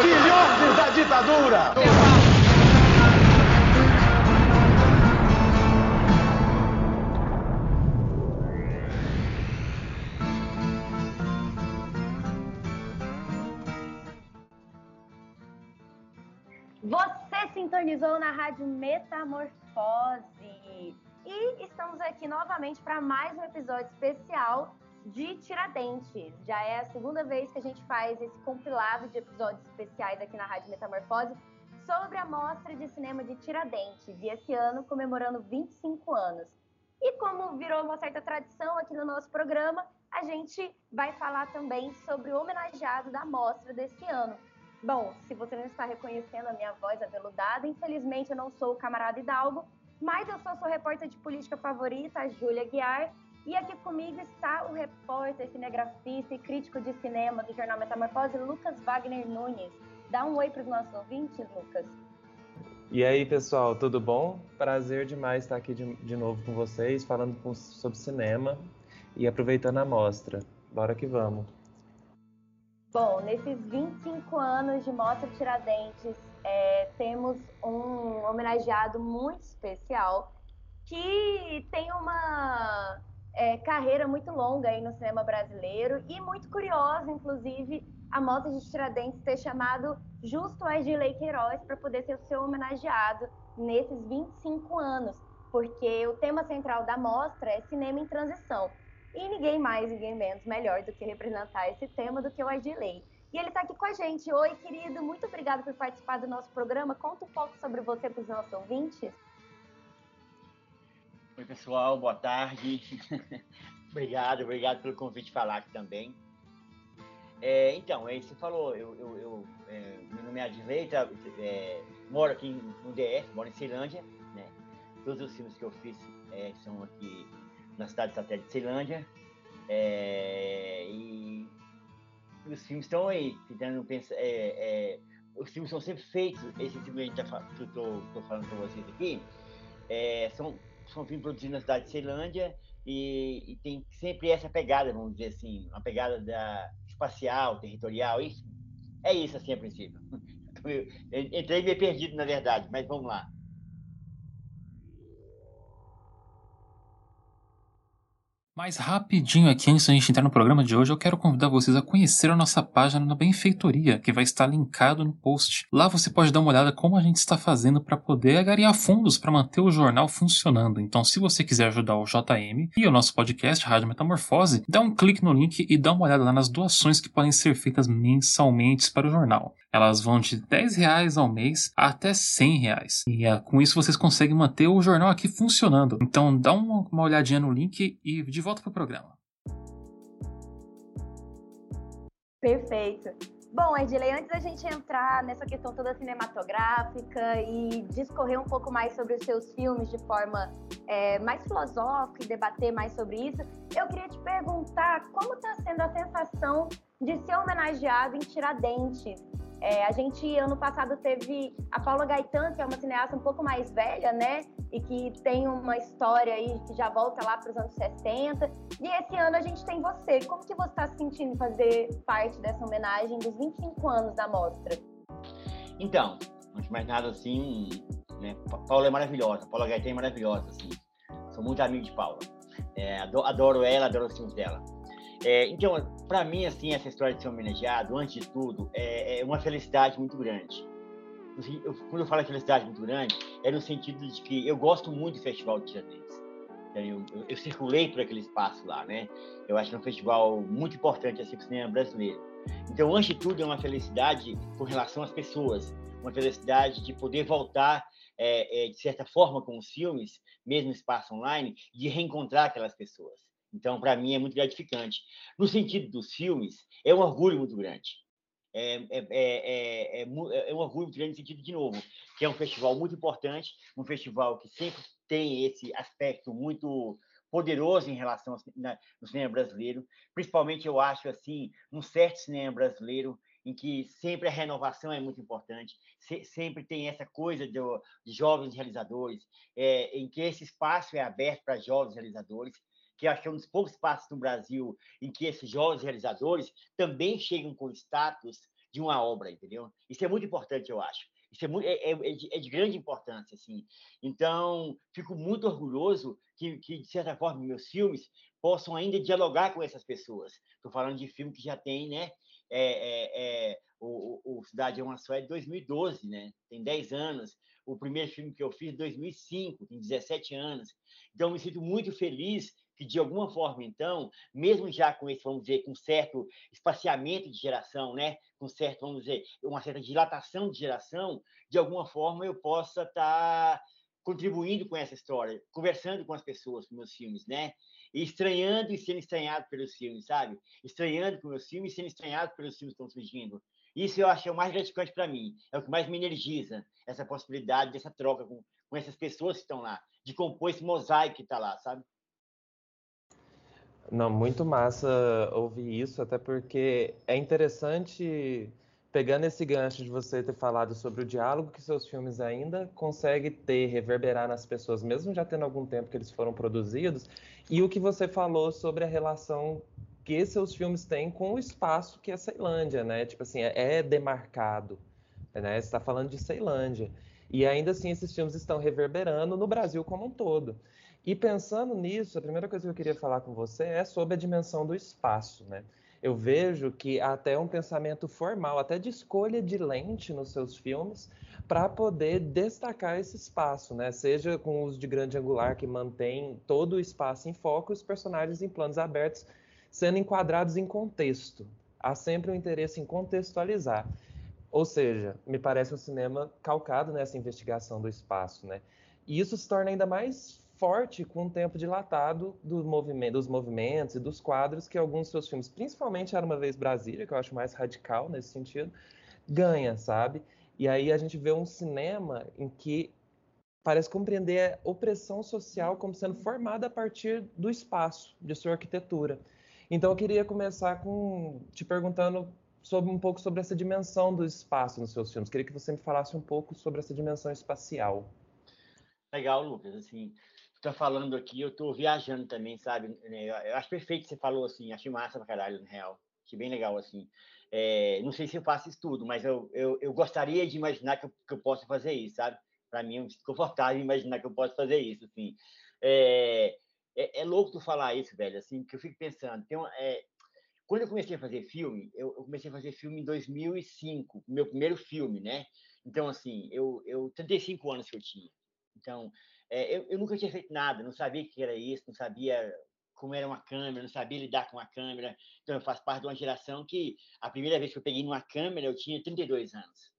Filhotes da ditadura! Você sintonizou na Rádio Metamorfose. E estamos aqui novamente para mais um episódio especial de Tiradentes. Já é a segunda vez que a gente faz esse compilado de episódios especiais aqui na Rádio Metamorfose sobre a Mostra de Cinema de Tiradentes, e esse ano comemorando 25 anos. E como virou uma certa tradição aqui no nosso programa, a gente vai falar também sobre o homenageado da mostra desse ano. Bom, se você não está reconhecendo a minha voz aveludada, infelizmente eu não sou o camarada Hidalgo, mas eu sou sua repórter de política favorita, a Júlia Guiar, e aqui comigo está o repórter, cinegrafista e crítico de cinema do jornal Metamorfose, Lucas Wagner Nunes. Dá um oi para os nossos ouvintes, Lucas. E aí, pessoal, tudo bom? Prazer demais estar aqui de, de novo com vocês, falando com, sobre cinema e aproveitando a mostra. Bora que vamos. Bom, nesses 25 anos de Mostra Tiradentes, é, temos um homenageado muito especial que tem uma é, carreira muito longa aí no cinema brasileiro e muito curiosa, inclusive, a Mostra de Tiradentes ter chamado justo Agilei Queiroz para poder ser o seu homenageado nesses 25 anos, porque o tema central da mostra é cinema em transição. E ninguém mais, ninguém menos, melhor do que representar esse tema do que o Adilei. E ele está aqui com a gente. Oi, querido, muito obrigado por participar do nosso programa. Conta um pouco sobre você para os nossos ouvintes. Oi, pessoal, boa tarde. obrigado, obrigado pelo convite falar aqui também. É, então, aí você falou, eu, eu, eu é, meu nome é Adilei, tá, é, moro aqui no DF, moro em Ceilândia, né? Todos os filmes que eu fiz é, são aqui na cidade de satélite de Ceilândia. É, e os filmes estão aí, tentando pensar. É, é, os filmes são sempre feitos, esse filme que, tá, eu estou falando para vocês aqui, é, são, são filmes produzidos na cidade de Ceilândia e, e, tem sempre essa pegada, vamos dizer assim, uma pegada da espacial, territorial, isso. É isso, assim, a princípio. Entrei meio perdido, na verdade, mas vamos lá. Mais rapidinho aqui, antes da gente entrar no programa de hoje, eu quero convidar vocês a conhecer a nossa página na Benfeitoria, que vai estar linkado no post. Lá você pode dar uma olhada como a gente está fazendo para poder agariar fundos para manter o jornal funcionando. Então, se você quiser ajudar o JM e o nosso podcast Rádio Metamorfose, dá um clique no link e dá uma olhada lá nas doações que podem ser feitas mensalmente para o jornal. Elas vão de 10 reais ao mês até 100 reais. E é, com isso vocês conseguem manter o jornal aqui funcionando. Então dá uma, uma olhadinha no link e de volta para o programa. Perfeito. Bom, Edilei, antes da gente entrar nessa questão toda cinematográfica e discorrer um pouco mais sobre os seus filmes de forma é, mais filosófica e debater mais sobre isso, eu queria te perguntar como está sendo a sensação de ser homenageado em Tiradentes, é, a gente, ano passado, teve a Paula Gaetan, que é uma cineasta um pouco mais velha, né? E que tem uma história aí que já volta lá para os anos 60. E esse ano a gente tem você. Como que você está se sentindo fazer parte dessa homenagem dos 25 anos da mostra? Então, antes de mais nada, assim, né? Paula é maravilhosa, Paula Gaetan é maravilhosa, assim. Sou muito amigo de Paula. É, adoro ela, adoro os filmes dela. É, então, para mim, assim, essa história de ser homenageado, antes de tudo, é, é uma felicidade muito grande. Eu, quando eu falo felicidade muito grande, é no sentido de que eu gosto muito do Festival de Tiradentes. Eu, eu, eu, circulei por aquele espaço lá, né? Eu acho que é um festival muito importante assim, para o cinema brasileiro. Então, antes de tudo, é uma felicidade com relação às pessoas, uma felicidade de poder voltar, é, é, de certa forma, com os filmes, mesmo espaço online, de reencontrar aquelas pessoas. Então, para mim, é muito gratificante. No sentido dos filmes, é um orgulho muito grande. É, é, é, é, um orgulho muito grande no sentido, de novo, que é um festival muito importante, um festival que sempre tem esse aspecto muito poderoso em relação ao cinema brasileiro. Principalmente, eu acho, assim, um certo cinema brasileiro em que sempre a renovação é muito importante, se, sempre tem essa coisa de, de jovens realizadores, é, em que esse espaço é aberto para jovens realizadores, que acho que é um dos poucos espaços no Brasil em que esses jovens realizadores também chegam com o status de uma obra, entendeu? Isso é muito importante, eu acho. Isso é, muito, é, é, de, é, de, grande importância, assim. Então, fico muito orgulhoso que, que, de certa forma, meus filmes possam ainda dialogar com essas pessoas. Estou falando de filme que já tem, né? É, é, é o, o, Cidade é uma Só é de 2012, né? Tem 10 anos. O primeiro filme que eu fiz, em 2005, tem 17 anos. Então, me sinto muito feliz que, de alguma forma, então, mesmo já com esse, vamos dizer, com certo espaciamento de geração, né? com certo, vamos dizer, uma certa dilatação de geração, de alguma forma eu possa estar tá contribuindo com essa história, conversando com as pessoas, com meus filmes, né? E estranhando e sendo estranhado pelos filmes, sabe? Estranhando com meus filmes e sendo estranhado pelos filmes que estão surgindo. Isso eu acho é o mais gratificante para mim, é o que mais me energiza, essa possibilidade dessa troca com, com essas pessoas que estão lá, de compor esse mosaico que está lá, sabe? Não, muito massa ouvir isso, até porque é interessante, pegando esse gancho de você ter falado sobre o diálogo que seus filmes ainda conseguem ter, reverberar nas pessoas, mesmo já tendo algum tempo que eles foram produzidos, e o que você falou sobre a relação que seus filmes têm com o espaço que é Ceilândia, né? Tipo assim, é, é demarcado, né? Você está falando de Ceilândia. E ainda assim, esses filmes estão reverberando no Brasil como um todo. E pensando nisso, a primeira coisa que eu queria falar com você é sobre a dimensão do espaço, né? Eu vejo que até um pensamento formal, até de escolha de lente nos seus filmes, para poder destacar esse espaço, né? Seja com o uso de grande angular que mantém todo o espaço em foco, os personagens em planos abertos sendo enquadrados em contexto. Há sempre um interesse em contextualizar. Ou seja, me parece um cinema calcado nessa investigação do espaço, né? E isso se torna ainda mais forte com o tempo dilatado do movimento, dos movimentos e dos quadros que alguns dos seus filmes, principalmente Era Uma Vez Brasília, que eu acho mais radical nesse sentido, ganha, sabe? E aí a gente vê um cinema em que parece compreender a opressão social como sendo formada a partir do espaço, de sua arquitetura. Então eu queria começar com te perguntando sobre um pouco sobre essa dimensão do espaço nos seus filmes. Queria que você me falasse um pouco sobre essa dimensão espacial. Legal, Lucas. Assim, tá falando aqui, eu tô viajando também, sabe? Né, eu acho perfeito que você falou assim, achei massa pra caralho, na real. Achei bem legal, assim. É, não sei se eu faço isso tudo, mas eu, eu, eu gostaria de imaginar que eu, que eu possa fazer isso, sabe? Para mim, é muito confortável imaginar que eu posso fazer isso, assim. É, é, é, louco tu falar isso, velho, assim, que eu fico pensando. Tem uma, é, quando eu comecei a fazer filme, eu, eu, comecei a fazer filme em 2005, meu primeiro filme, né? Então, assim, eu, eu 35 anos que eu tinha. Então, é, eu, eu, nunca tinha feito nada, não sabia o que era isso, não sabia como era uma câmera, não sabia lidar com uma câmera. Então, eu faço parte de uma geração que a primeira vez que eu peguei numa câmera, eu tinha 32 anos.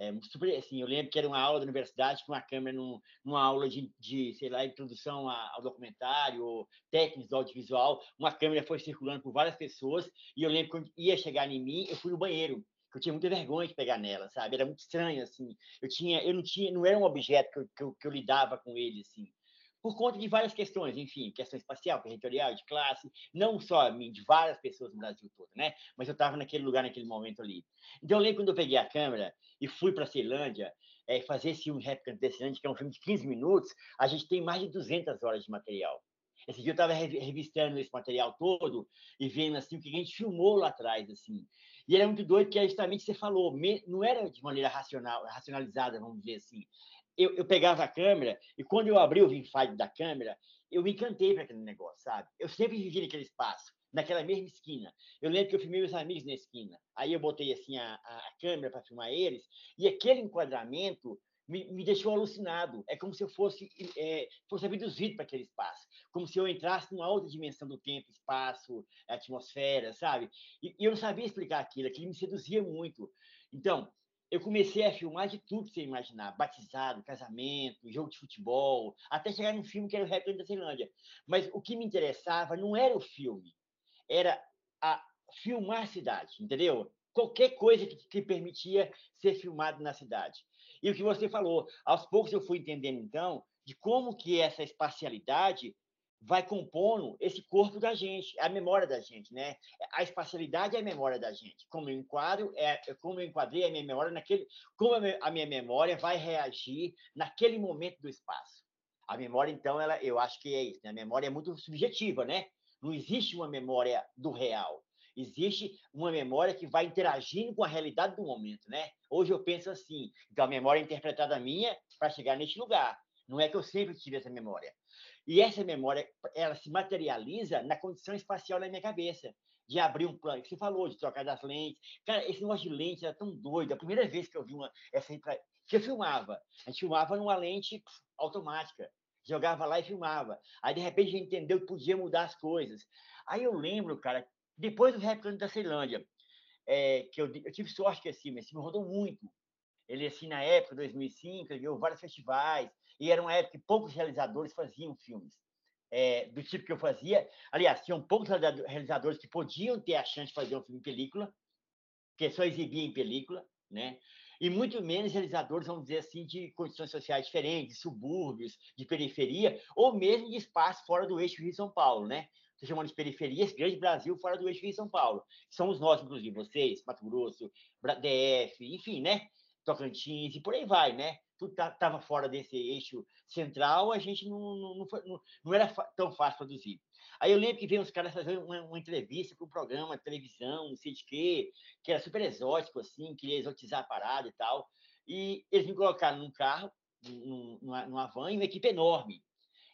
É, super, assim, eu lembro que era uma aula da universidade com uma câmera num, numa aula de, de, sei lá, introdução ao documentário, técnicos do audiovisual, uma câmera foi circulando por várias pessoas e eu lembro que quando ia chegar em mim, eu fui no banheiro que eu tinha muita vergonha de pegar nela, sabe? Era muito estranho, assim. Eu tinha, eu não tinha, não era um objeto que eu, que eu, que eu lidava com ele, assim. Por conta de várias questões, enfim, questão espacial, territorial, de classe, não só mim, de várias pessoas no Brasil todo, né? Mas eu estava naquele lugar, naquele momento ali. Então, eu lembro quando eu peguei a câmera e fui para a Ceilândia, é, fazer esse filme Replicante da Ceilândia, que é um filme de 15 minutos, a gente tem mais de 200 horas de material. Esse dia eu estava revistando esse material todo e vendo assim o que a gente filmou lá atrás, assim. E era muito doido que é justamente você falou, não era de maneira racional, racionalizada, vamos dizer assim. Eu, eu pegava a câmera e quando eu abri o viewfinder da câmera, eu me encantei para aquele negócio, sabe? Eu sempre vivi naquele espaço, naquela mesma esquina. Eu lembro que eu filmei meus amigos na esquina. Aí eu botei assim a, a câmera para filmar eles e aquele enquadramento me, me deixou alucinado. É como se eu fosse, é, fosse abduzido para aquele espaço, como se eu entrasse numa outra dimensão do tempo, espaço, atmosfera, sabe? E, e eu não sabia explicar aquilo, aquilo me seduzia muito. Então, eu comecei a filmar de tudo que você imaginar, batizado, casamento, jogo de futebol, até chegar num filme que era o Rap da Ceilândia. Mas o que me interessava não era o filme, era a filmar a cidade, entendeu? Qualquer coisa que, que permitia ser filmado na cidade. E o que você falou, aos poucos eu fui entendendo, então, de como que essa espacialidade vai compondo esse corpo da gente, a memória da gente, né? A espacialidade é a memória da gente. Como eu enquadro, é como eu enquadrei a minha memória naquele, como a minha memória vai reagir naquele momento do espaço. A memória, então, ela, eu acho que é isso. Né? A memória é muito subjetiva, né? Não existe uma memória do real. Existe uma memória que vai interagindo com a realidade do momento, né? Hoje eu penso assim, então a memória é interpretada minha para chegar neste lugar. Não é que eu sempre tive essa memória. E essa memória, ela se materializa na condição espacial na minha cabeça, de abrir um plano, que você falou, de trocar das lentes. Cara, esse negócio de lente era tão doido. A primeira vez que eu vi uma, essa que eu filmava, a gente filmava numa lente automática. Jogava lá e filmava. Aí, de repente, a gente entendeu que podia mudar as coisas. Aí eu lembro, cara, depois do Rap da Ceilândia, é, que eu, eu, tive sorte que esse me rodou muito. Ele, assim, na época, 2005, ele ganhou vários festivais, e era uma época que poucos realizadores faziam filmes é, do tipo que eu fazia. Aliás, tinham poucos realizadores que podiam ter a chance de fazer um filme em película, que só exibia em película, né? E muito menos realizadores, vamos dizer assim, de condições sociais diferentes, de subúrbios, de periferia, ou mesmo de espaço fora do eixo Rio-São Paulo, né? Estou chamando de periferia, esse grande Brasil fora do eixo Rio-São Paulo. Somos nós, inclusive, vocês, Mato Grosso, DF, enfim, né? Tocantins e por aí vai, né? Estava fora desse eixo central, a gente não, não, não, não, era tão fácil produzir. Aí eu lembro que veio uns caras fazer uma, uma entrevista para um programa de televisão, não sei de quê, que era super exótico, assim, queria exotizar a parada e tal. E eles me colocaram num carro, num, numa, numa van, e uma equipe enorme.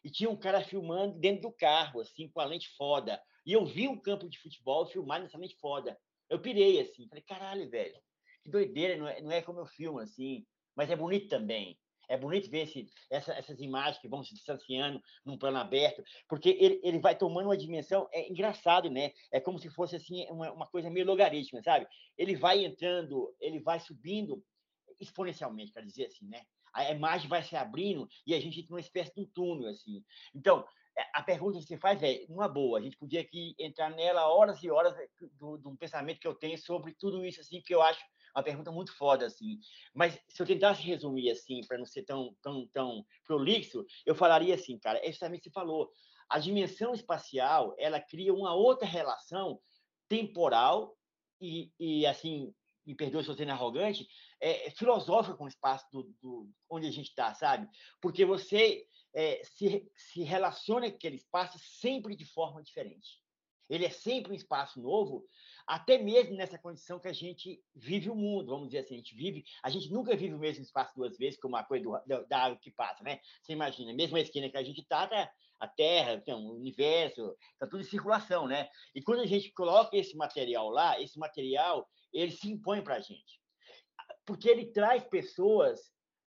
E tinha um cara filmando dentro do carro, assim, com a lente foda. E eu vi um campo de futebol filmar nessa lente foda. Eu pirei, assim, falei, caralho, velho, que doideira, não é, não é como eu filmo, assim mas é bonito também. É bonito ver esse, essa, essas imagens que vão se distanciando num plano aberto, porque ele, ele vai tomando uma dimensão, é engraçado, né? É como se fosse assim uma, uma coisa meio logarítmica, sabe? Ele vai entrando, ele vai subindo exponencialmente, quer dizer assim, né? A imagem vai se abrindo e a gente entra numa espécie de um túnel, assim. Então, a pergunta que você faz é, uma boa, a gente podia aqui entrar nela horas e horas de um pensamento que eu tenho sobre tudo isso, assim, que eu acho uma pergunta muito foda, assim. Mas se eu tentasse resumir, assim, para não ser tão, tão, tão prolixo, eu falaria assim, cara, é justamente você falou. A dimensão espacial, ela cria uma outra relação temporal e, e assim, me perdoe se eu sendo arrogante, é, filosófica com o espaço do, do onde a gente está, sabe? Porque você é, se, se relaciona com aquele espaço sempre de forma diferente. Ele é sempre um espaço novo, até mesmo nessa condição que a gente vive o mundo, vamos dizer assim, a gente vive, a gente nunca vive o mesmo espaço duas vezes, como a coisa do, da água que passa, né? Você imagina, mesmo a esquina que a gente está, tá a Terra, o universo, está tudo em circulação, né? E quando a gente coloca esse material lá, esse material, ele se impõe para a gente. Porque ele traz pessoas,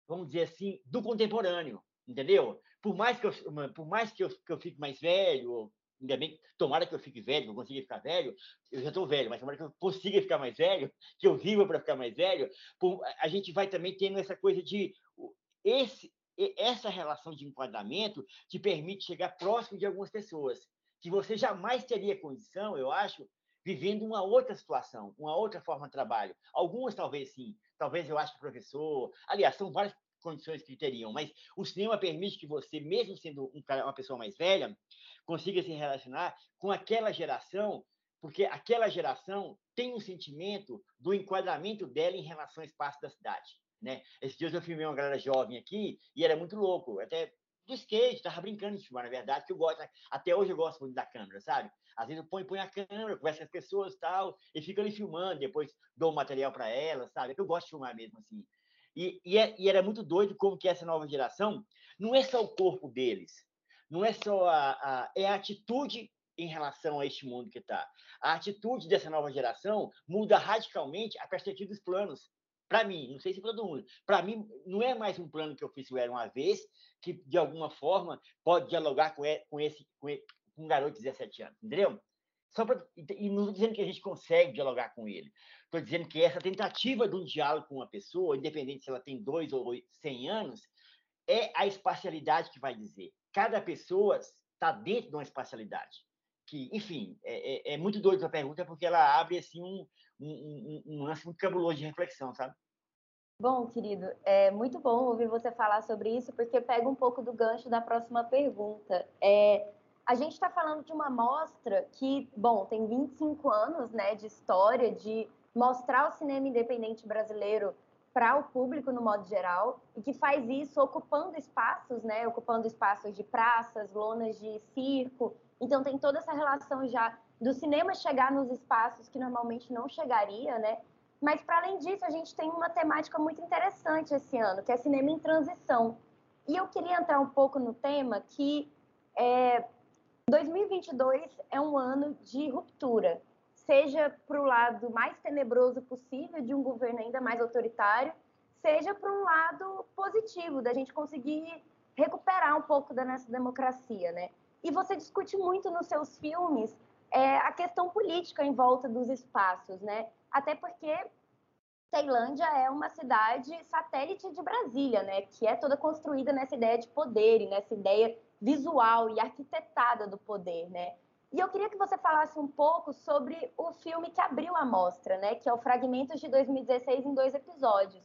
vamos dizer assim, do contemporâneo, entendeu? Por mais que eu, por mais que eu, que eu fique mais velho, ainda bem, tomara que eu fique velho, eu consiga ficar velho, eu já estou velho, mas tomara que eu consiga ficar mais velho, que eu viva para ficar mais velho, a gente vai também tendo essa coisa de esse, essa relação de enquadramento te permite chegar próximo de algumas pessoas que você jamais teria condição, eu acho, vivendo uma outra situação, uma outra forma de trabalho. Algumas talvez sim, talvez eu acho que professor, aliás, são várias condições que teriam, mas o cinema permite que você, mesmo sendo um cara, uma pessoa mais velha, consiga se relacionar com aquela geração, porque aquela geração tem um sentimento do enquadramento dela em relação ao espaço da cidade. Né? Esses dias eu filmei uma galera jovem aqui e era muito louco, até do skate, tava brincando de filmar, na verdade, que eu gosto, até hoje eu gosto muito da câmera, sabe? Às vezes eu ponho, ponho a câmera, converso com as pessoas tal, e fico ali filmando, depois dou o material para elas, sabe? Eu gosto de filmar mesmo, assim. E, e, é, e, era muito doido como que essa nova geração não é só o corpo deles, não é só a, a, é a atitude em relação a este mundo que está. A atitude dessa nova geração muda radicalmente a perspectiva dos planos. Para mim, não sei se para todo mundo, para mim não é mais um plano que eu fiz era uma vez, que de alguma forma pode dialogar com, com esse com, um garoto de 17 anos, entendeu? Só pra, e não estou dizendo que a gente consegue dialogar com ele. Estou dizendo que essa tentativa de um diálogo com uma pessoa, independente se ela tem dois ou cem anos, é a espacialidade que vai dizer cada pessoa está dentro de uma espacialidade. Que, enfim, é, é, é muito doido a pergunta porque ela abre assim um, um, um, um lance muito cabuloso de reflexão, sabe? Bom, querido, é muito bom ouvir você falar sobre isso, porque pega um pouco do gancho da próxima pergunta. É, A gente está falando de uma mostra que, bom, tem 25 anos né, de história, de mostrar o cinema independente brasileiro para o público no modo geral e que faz isso ocupando espaços, né, ocupando espaços de praças, lonas de circo. Então tem toda essa relação já do cinema chegar nos espaços que normalmente não chegaria, né? Mas para além disso, a gente tem uma temática muito interessante esse ano, que é cinema em transição. E eu queria entrar um pouco no tema que é, 2022 é um ano de ruptura, seja para o lado mais tenebroso possível de um governo ainda mais autoritário, seja para um lado positivo, da gente conseguir recuperar um pouco da nossa democracia, né? E você discute muito nos seus filmes é, a questão política em volta dos espaços, né? Até porque Tailândia é uma cidade satélite de Brasília, né? Que é toda construída nessa ideia de poder e nessa ideia visual e arquitetada do poder, né? E eu queria que você falasse um pouco sobre o filme que abriu a mostra, né? Que é o Fragmentos de 2016 em dois episódios.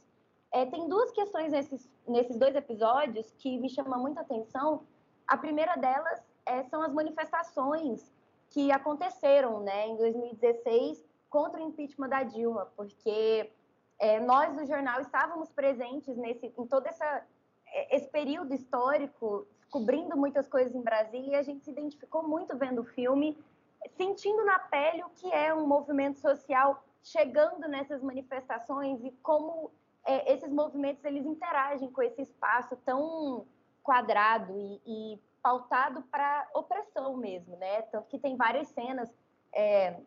É, tem duas questões nesses, nesses dois episódios que me chamam muita atenção. A primeira delas é, são as manifestações que aconteceram, né, em 2016 contra o impeachment da Dilma, porque é, nós do jornal estávamos presentes nesse, em todo essa, é, esse período histórico, cobrindo muitas coisas em Brasília, e a gente se identificou muito vendo o filme, sentindo na pele o que é um movimento social chegando nessas manifestações e como é, esses movimentos eles interagem com esse espaço tão quadrado e, e pautado para opressão mesmo, né? Tanto que tem várias cenas é,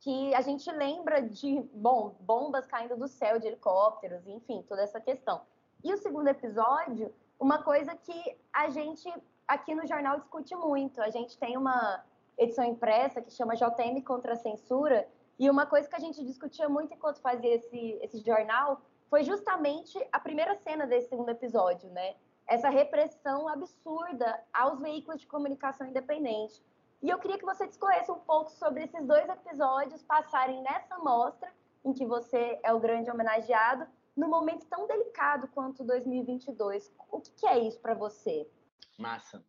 que a gente lembra de, bom, bombas caindo do céu de helicópteros, enfim, toda essa questão. E o segundo episódio, uma coisa que a gente aqui no jornal discute muito. A gente tem uma edição impressa que chama JM contra a censura, e uma coisa que a gente discutia muito enquanto fazia esse, esse jornal foi justamente a primeira cena desse segundo episódio, né? Essa repressão absurda aos veículos de comunicação independente. E eu queria que você discorresse um pouco sobre esses dois episódios passarem nessa mostra, em que você é o grande homenageado, num momento tão delicado quanto 2022. O que, que é isso para você? Massa.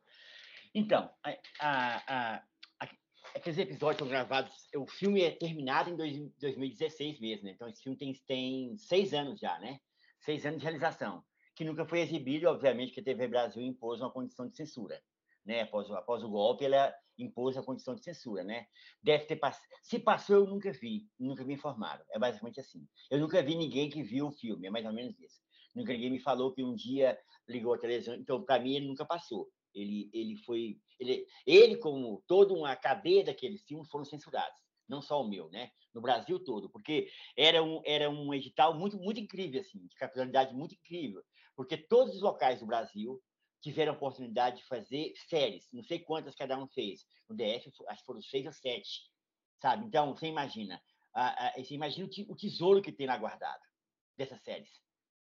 Então, a, a, a, aqueles episódios são gravados. O filme é terminado em dois, 2016 mesmo, né? Então, esse filme tem, tem seis anos já, né? Seis anos de realização, que nunca foi exibido, obviamente, que a TV Brasil impôs uma condição de censura né? Após, após o golpe, ela impôs a condição de censura, né? Deve ter passado. Se passou, eu nunca vi, nunca me informaram. É basicamente assim. Eu nunca vi ninguém que viu o filme, é mais ou menos isso. Nunca ninguém me falou que um dia ligou a televisão. Então, para mim, ele nunca passou. Ele, ele foi, ele, ele como toda uma cadeia daqueles filmes foram censurados. Não só o meu, né? No Brasil todo, porque era um, era um edital muito, muito incrível, assim, de capitalidade muito incrível, porque todos os locais do Brasil tiveram a oportunidade de fazer séries, não sei quantas cada um fez. No DF, acho que foram seis ou sete, sabe? Então, você imagina, você imagina o tesouro que tem lá guardado dessas séries.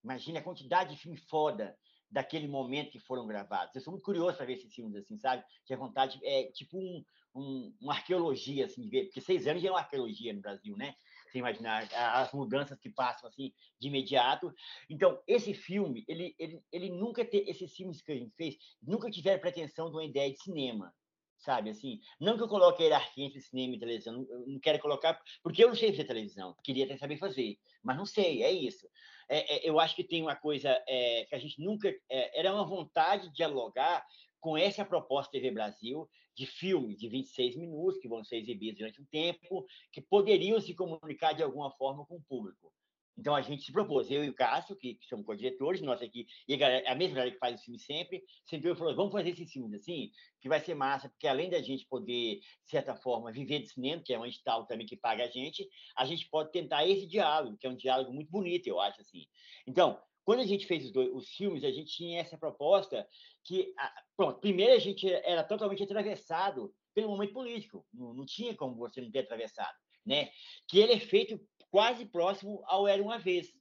Imagina a quantidade de filme foda daquele momento que foram gravados. Eu sou muito curioso para ver esses filmes assim, sabe? Tinha vontade, é tipo um, um, uma arqueologia, assim, de ver, porque seis anos já é uma arqueologia no Brasil, né? Você imaginar as mudanças que passam assim de imediato. Então, esse filme, ele, ele, ele nunca teve, esses filmes que a gente fez, nunca tiveram pretensão de uma ideia de cinema, sabe? Assim, não que eu coloque a hierarquia entre cinema e televisão, eu não quero colocar, porque eu não sei fazer televisão, queria até saber fazer, mas não sei, é isso. É, é, eu acho que tem uma coisa é, que a gente nunca. É, era uma vontade de dialogar com essa proposta TV Brasil de filmes de 26 minutos, que vão ser exibidos durante um tempo, que poderiam se comunicar de alguma forma com o público. Então a gente se propôs, eu e o Cássio, que, que somos co-diretores, nós aqui, e a, galera, a mesma galera que faz o filme sempre, sentou e falou: vamos fazer esses filmes assim, que vai ser massa, porque além da gente poder, de certa forma, viver de cinema, que é um edital também que paga a gente, a gente pode tentar esse diálogo, que é um diálogo muito bonito, eu acho assim. Então, quando a gente fez dois, os filmes, a gente tinha essa proposta que, pronto, primeiro a gente era totalmente atravessado pelo momento político, não, não tinha como você não ter atravessado, né? Que ele é feito quase próximo ao Era Uma Vez.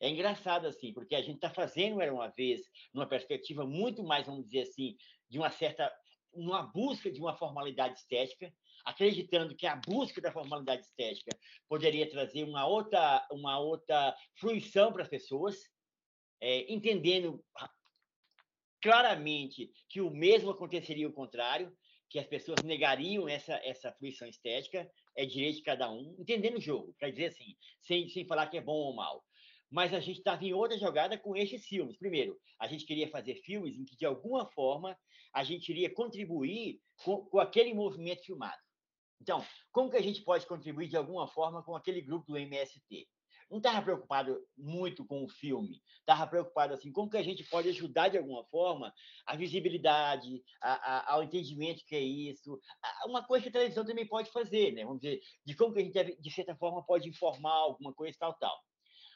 É engraçado, assim, porque a gente está fazendo Era Uma Vez numa perspectiva muito mais, vamos dizer assim, de uma certa... uma busca de uma formalidade estética, acreditando que a busca da formalidade estética poderia trazer uma outra, uma outra fruição para as pessoas, é, entendendo claramente que o mesmo aconteceria o contrário, que as pessoas negariam essa, essa fruição estética, é direito de cada um, entendendo o jogo, quer dizer assim, sem, sem falar que é bom ou mal. Mas a gente estava em outra jogada com estes filmes. Primeiro, a gente queria fazer filmes em que, de alguma forma, a gente iria contribuir com, com aquele movimento filmado. Então, como que a gente pode contribuir de alguma forma com aquele grupo do MST? Não estava preocupado muito com o filme, estava preocupado assim, como que a gente pode ajudar de alguma forma a visibilidade, a, a, ao entendimento que é isso, uma coisa que a televisão também pode fazer, né? Vamos dizer, de como que a gente de certa forma pode informar alguma coisa tal tal.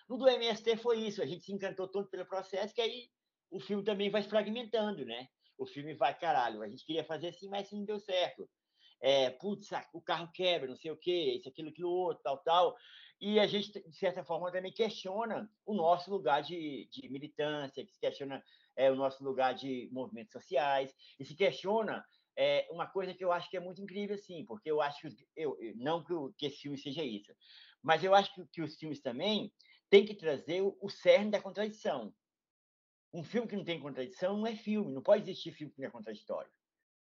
No do MST foi isso, a gente se encantou todo pelo processo, que aí o filme também vai se fragmentando, né? O filme vai, caralho, a gente queria fazer assim, mas não deu certo. É, putz, o carro quebra, não sei o quê, isso, aquilo, aquilo outro, tal, tal. E a gente, de certa forma, também questiona o nosso lugar de, de militância, que se questiona é, o nosso lugar de movimentos sociais, e se questiona é, uma coisa que eu acho que é muito incrível, assim, porque eu acho que, eu, não que, que esse filme seja isso, mas eu acho que, que os filmes também têm que trazer o, o cerne da contradição. Um filme que não tem contradição não é filme, não pode existir filme que não é contraditório.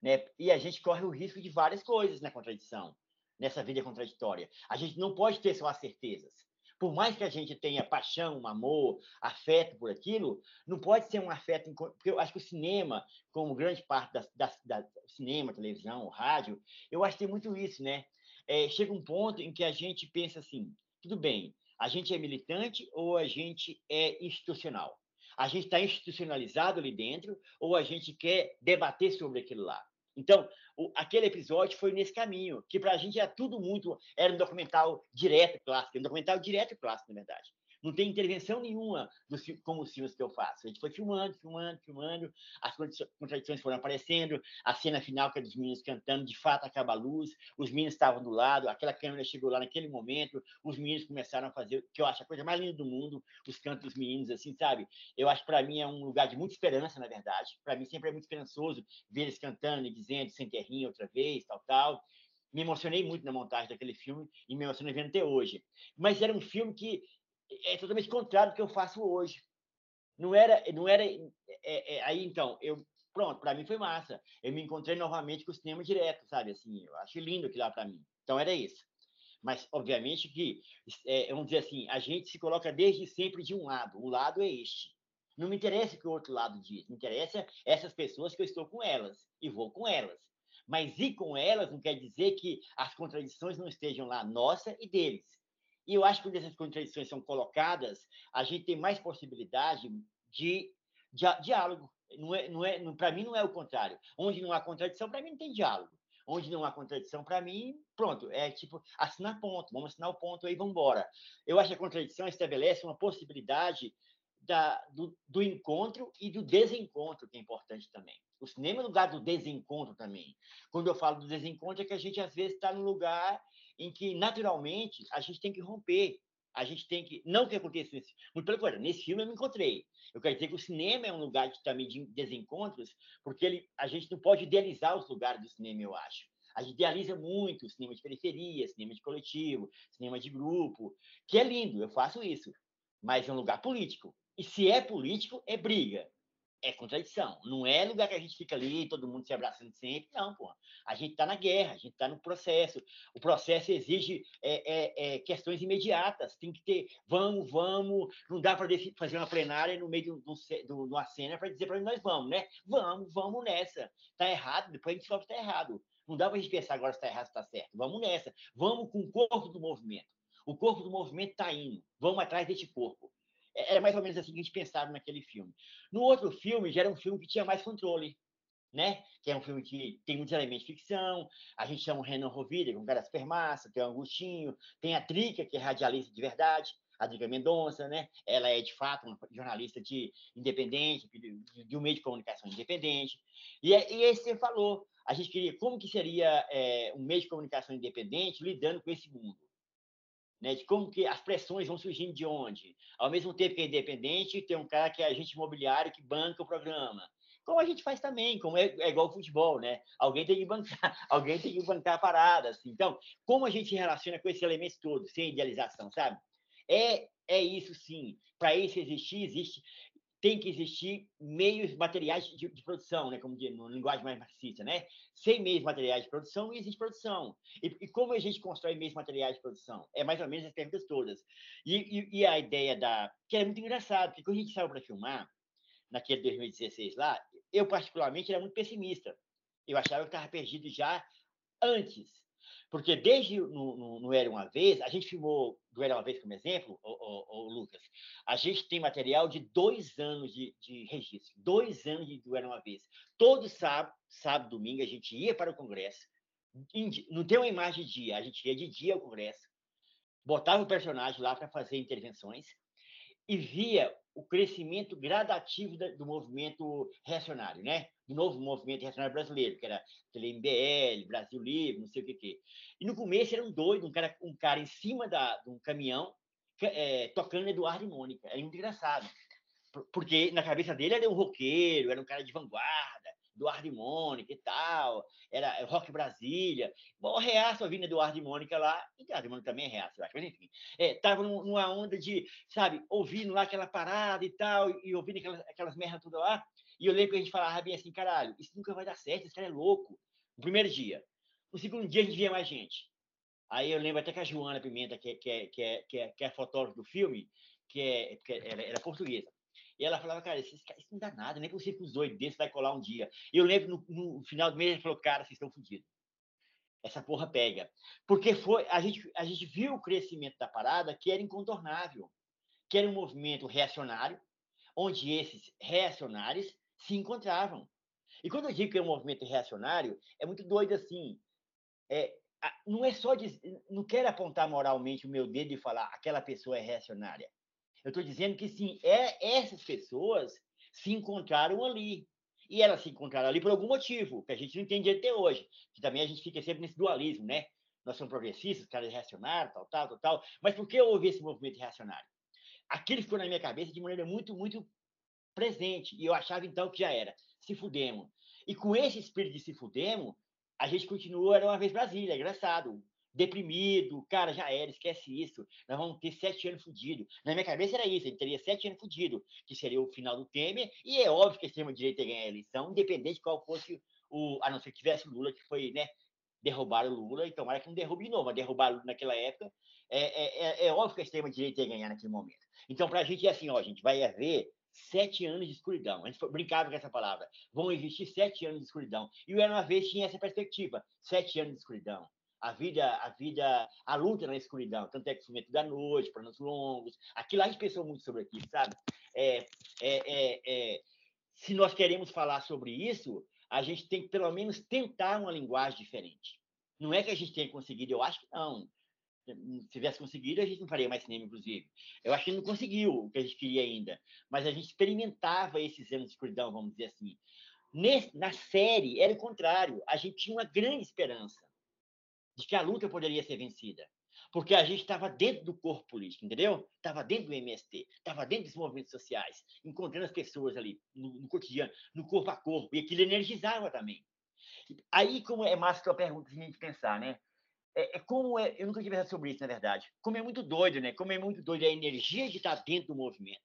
Né? E a gente corre o risco de várias coisas na contradição nessa vida contraditória. A gente não pode ter só as certezas. Por mais que a gente tenha paixão, amor, afeto por aquilo, não pode ser um afeto. Porque eu acho que o cinema, como grande parte da, cinema, televisão, rádio, eu acho que tem muito isso, né? É, chega um ponto em que a gente pensa assim: tudo bem, a gente é militante ou a gente é institucional? A gente está institucionalizado ali dentro ou a gente quer debater sobre aquilo lá? Então, o, aquele episódio foi nesse caminho, que para a gente era tudo muito. Era um documental direto clássico, um documental direto clássico, na verdade. Não tem intervenção nenhuma dos, como os filmes que eu faço. A gente foi filmando, filmando, filmando, as contradições foram aparecendo, a cena final, que é dos meninos cantando, de fato acaba a luz, os meninos estavam do lado, aquela câmera chegou lá naquele momento, os meninos começaram a fazer que eu acho a coisa mais linda do mundo, os cantos dos meninos, assim, sabe? Eu acho que para mim é um lugar de muita esperança, na verdade. Para mim sempre é muito esperançoso ver eles cantando e dizendo, sem terrinho outra vez, tal, tal me emocionei muito na montagem daquele filme e me emocionei vendo até hoje. Mas era um filme que é totalmente contrário do que eu faço hoje. Não era, não era é, é, aí então eu pronto, para mim foi massa. Eu me encontrei novamente com o cinema direto, sabe? Assim, eu acho lindo aquilo lá para mim. Então era isso. Mas obviamente que é, vamos dizer assim, a gente se coloca desde sempre de um lado. O lado é este. Não me interessa o que o outro lado diz. Me interessa essas pessoas que eu estou com elas e vou com elas. Mas ir com elas não quer dizer que as contradições não estejam lá, nossa e deles. E eu acho que quando essas contradições são colocadas, a gente tem mais possibilidade de, de diálogo. Não é, não é, para mim não é o contrário. Onde não há contradição, para mim não tem diálogo. Onde não há contradição, para mim, pronto, é tipo assinar ponto, vamos assinar o ponto aí, vamos embora. Eu acho que a contradição estabelece uma possibilidade da, do, do, encontro e do desencontro, que é importante também. O cinema é lugar do desencontro também. Quando eu falo do desencontro, é que a gente às vezes está no lugar em que, naturalmente, a gente tem que romper. A gente tem que. Não que aconteça nesse. Muito pelo contrário, nesse filme eu me encontrei. Eu quero dizer que o cinema é um lugar de, também de desencontros, porque ele, a gente não pode idealizar os lugares do cinema, eu acho. A gente idealiza muito o cinema de periferia, cinema de coletivo, cinema de grupo, que é lindo, eu faço isso. Mas é um lugar político. E se é político, é briga é contradição. Não é lugar que a gente fica ali, todo mundo se abraçando sempre. Não, pô. A gente está na guerra, a gente está no processo. O processo exige é, é, é, questões imediatas. Tem que ter, vamos, vamos. Não dá para fazer uma plenária no meio de uma cena para dizer para onde nós vamos, né? Vamos, vamos nessa. Está errado, depois a gente descobre que está errado. Não dá para a gente pensar agora se está errado, se está certo. Vamos nessa. Vamos com o corpo do movimento. O corpo do movimento está indo. Vamos atrás desse corpo. É, era mais ou menos assim que a gente pensava naquele filme. No outro filme, já era um filme que tinha mais controle, né? Que é um filme que tem muitos elementos de ficção. A gente chama o Renan Rovira, que é um cara super massa, tem o Agostinho, tem a Trica, que é radialista de verdade, a Drica Mendonça, né? Ela é, de fato, uma jornalista de independente, de, um meio de comunicação independente. E, é, e esse você falou, a gente queria, como que seria é, um meio de comunicação independente lidando com esse mundo? Né, de como que as pressões vão surgindo de onde. Ao mesmo tempo que é independente, tem um cara que é agente imobiliário que banca o programa. Como a gente faz também, como é, é igual ao futebol, né? Alguém tem que bancar, alguém tem que bancar a parada. Assim. Então, como a gente se relaciona com esses elementos todos, sem idealização, sabe? É, é isso sim. Para isso existir, existe. Tem que existir meios materiais de, de produção, né? como de, no linguagem mais marxista, né? Sem meios materiais de produção, não existe produção. E, e, como a gente constrói meios materiais de produção? É mais ou menos as perguntas todas. E, e, e a ideia da... que é muito engraçado, porque quando a gente saiu para filmar, naquele 2016 lá, eu particularmente era muito pessimista. Eu achava que estava perdido já antes. Porque desde no, no, no, Era Uma Vez, a gente filmou do Era Uma Vez como exemplo, o, Lucas, a gente tem material de dois anos de, de registro, dois anos de, do Era Uma Vez. Todo sábado, sábado, domingo, a gente ia para o Congresso, não tem uma imagem de dia, a gente ia de dia ao Congresso, botava o personagem lá para fazer intervenções e via o crescimento gradativo do movimento reacionário, né? Do novo movimento reacionário brasileiro, que era MBL, Brasil Livre, não sei o que que. E no começo era um doido, um cara, um cara em cima da, de um caminhão, é, tocando Eduardo e Mônica. Era muito engraçado. Porque na cabeça dele era um roqueiro, era um cara de vanguarda, Eduardo e Mônica e tal, era Rock Brasília. Bom, reaço a vinda Eduardo e Mônica lá, e Eduardo e Mônica também é reaço, eu acho, mas enfim. É, numa onda de, sabe, ouvindo lá aquela parada e tal, e ouvindo aquelas, aquelas merdas tudo lá, e eu lembro que a gente falava bem assim, caralho, isso nunca vai dar certo, esse cara é louco. No primeiro dia. No segundo dia a gente via mais gente. Aí eu lembro até que a Joana Pimenta, que, é, que, é, que, é, que, é, que é a fotógrafa do filme, que, é, que era, era portuguesa, e ela falava, cara, isso, isso não dá nada, nem é possível que os dois desses vai colar um dia. E eu lembro no, no final do mês, ele falou, cara, vocês estão fodidos. Essa porra pega. Porque foi, a gente, a gente viu o crescimento da parada que era incontornável, que era um movimento reacionário, onde esses reacionários se encontravam. E quando eu digo que é um movimento reacionário, é muito doido assim. É, não é só de, não quero apontar moralmente o meu dedo e falar aquela pessoa é reacionária. Eu estou dizendo que sim, é, essas pessoas se encontraram ali. E elas se encontraram ali por algum motivo, que a gente não entende até hoje. Que também a gente fica sempre nesse dualismo, né? Nós somos progressistas, caras reacionários, tal, tal, tal, tal. Mas por que houve esse movimento reacionário? Aquilo ficou na minha cabeça de maneira muito, muito presente. E eu achava então que já era. Se fudemos. E com esse espírito de se fudemos, a gente continua, era uma vez Brasília, engraçado deprimido, cara, já era, esquece isso, nós vamos ter sete anos fudido. Na minha cabeça era isso, ele teria sete anos fudido, que seria o final do Temer, e é óbvio que a extrema-direita ganhar a eleição, independente de qual fosse o, a não ser que tivesse o Lula, que foi, né, derrubar o Lula, e tomara que não derrube de novo, mas derrubar o Lula naquela época, é, é, é, é óbvio que a extrema-direita ia ganhar naquele momento. Então, para a gente é assim, ó, gente vai haver sete anos de escuridão. A gente brincava com essa palavra. Vão existir sete anos de escuridão. E o Era Uma Vez tinha essa perspectiva. Sete anos de escuridão a vida, a vida, a luta na escuridão, tanto é que fumento da noite, planos longos, aquilo a gente pensou muito sobre aquilo, sabe? É, é, é, é, se nós queremos falar sobre isso, a gente tem que pelo menos tentar uma linguagem diferente. Não é que a gente tenha conseguido, eu acho que não. Se tivesse conseguido, a gente não faria mais cinema, inclusive. Eu acho que não conseguiu o que a gente queria ainda. Mas a gente experimentava esses anos de escuridão, vamos dizer assim. Nesse, na série, era o contrário. A gente tinha uma grande esperança de que a luta poderia ser vencida. Porque a gente estava dentro do corpo político, entendeu? Estava dentro do MST, estava dentro dos movimentos sociais, encontrando as pessoas ali no, no, cotidiano, no corpo a corpo, e aquilo energizava também. Aí, como é massa a tua pergunta, a gente pensar, né? É, é, como é, eu nunca tinha pensado sobre isso, na verdade. Como é muito doido, né? Como é muito doido a energia de estar dentro do movimento.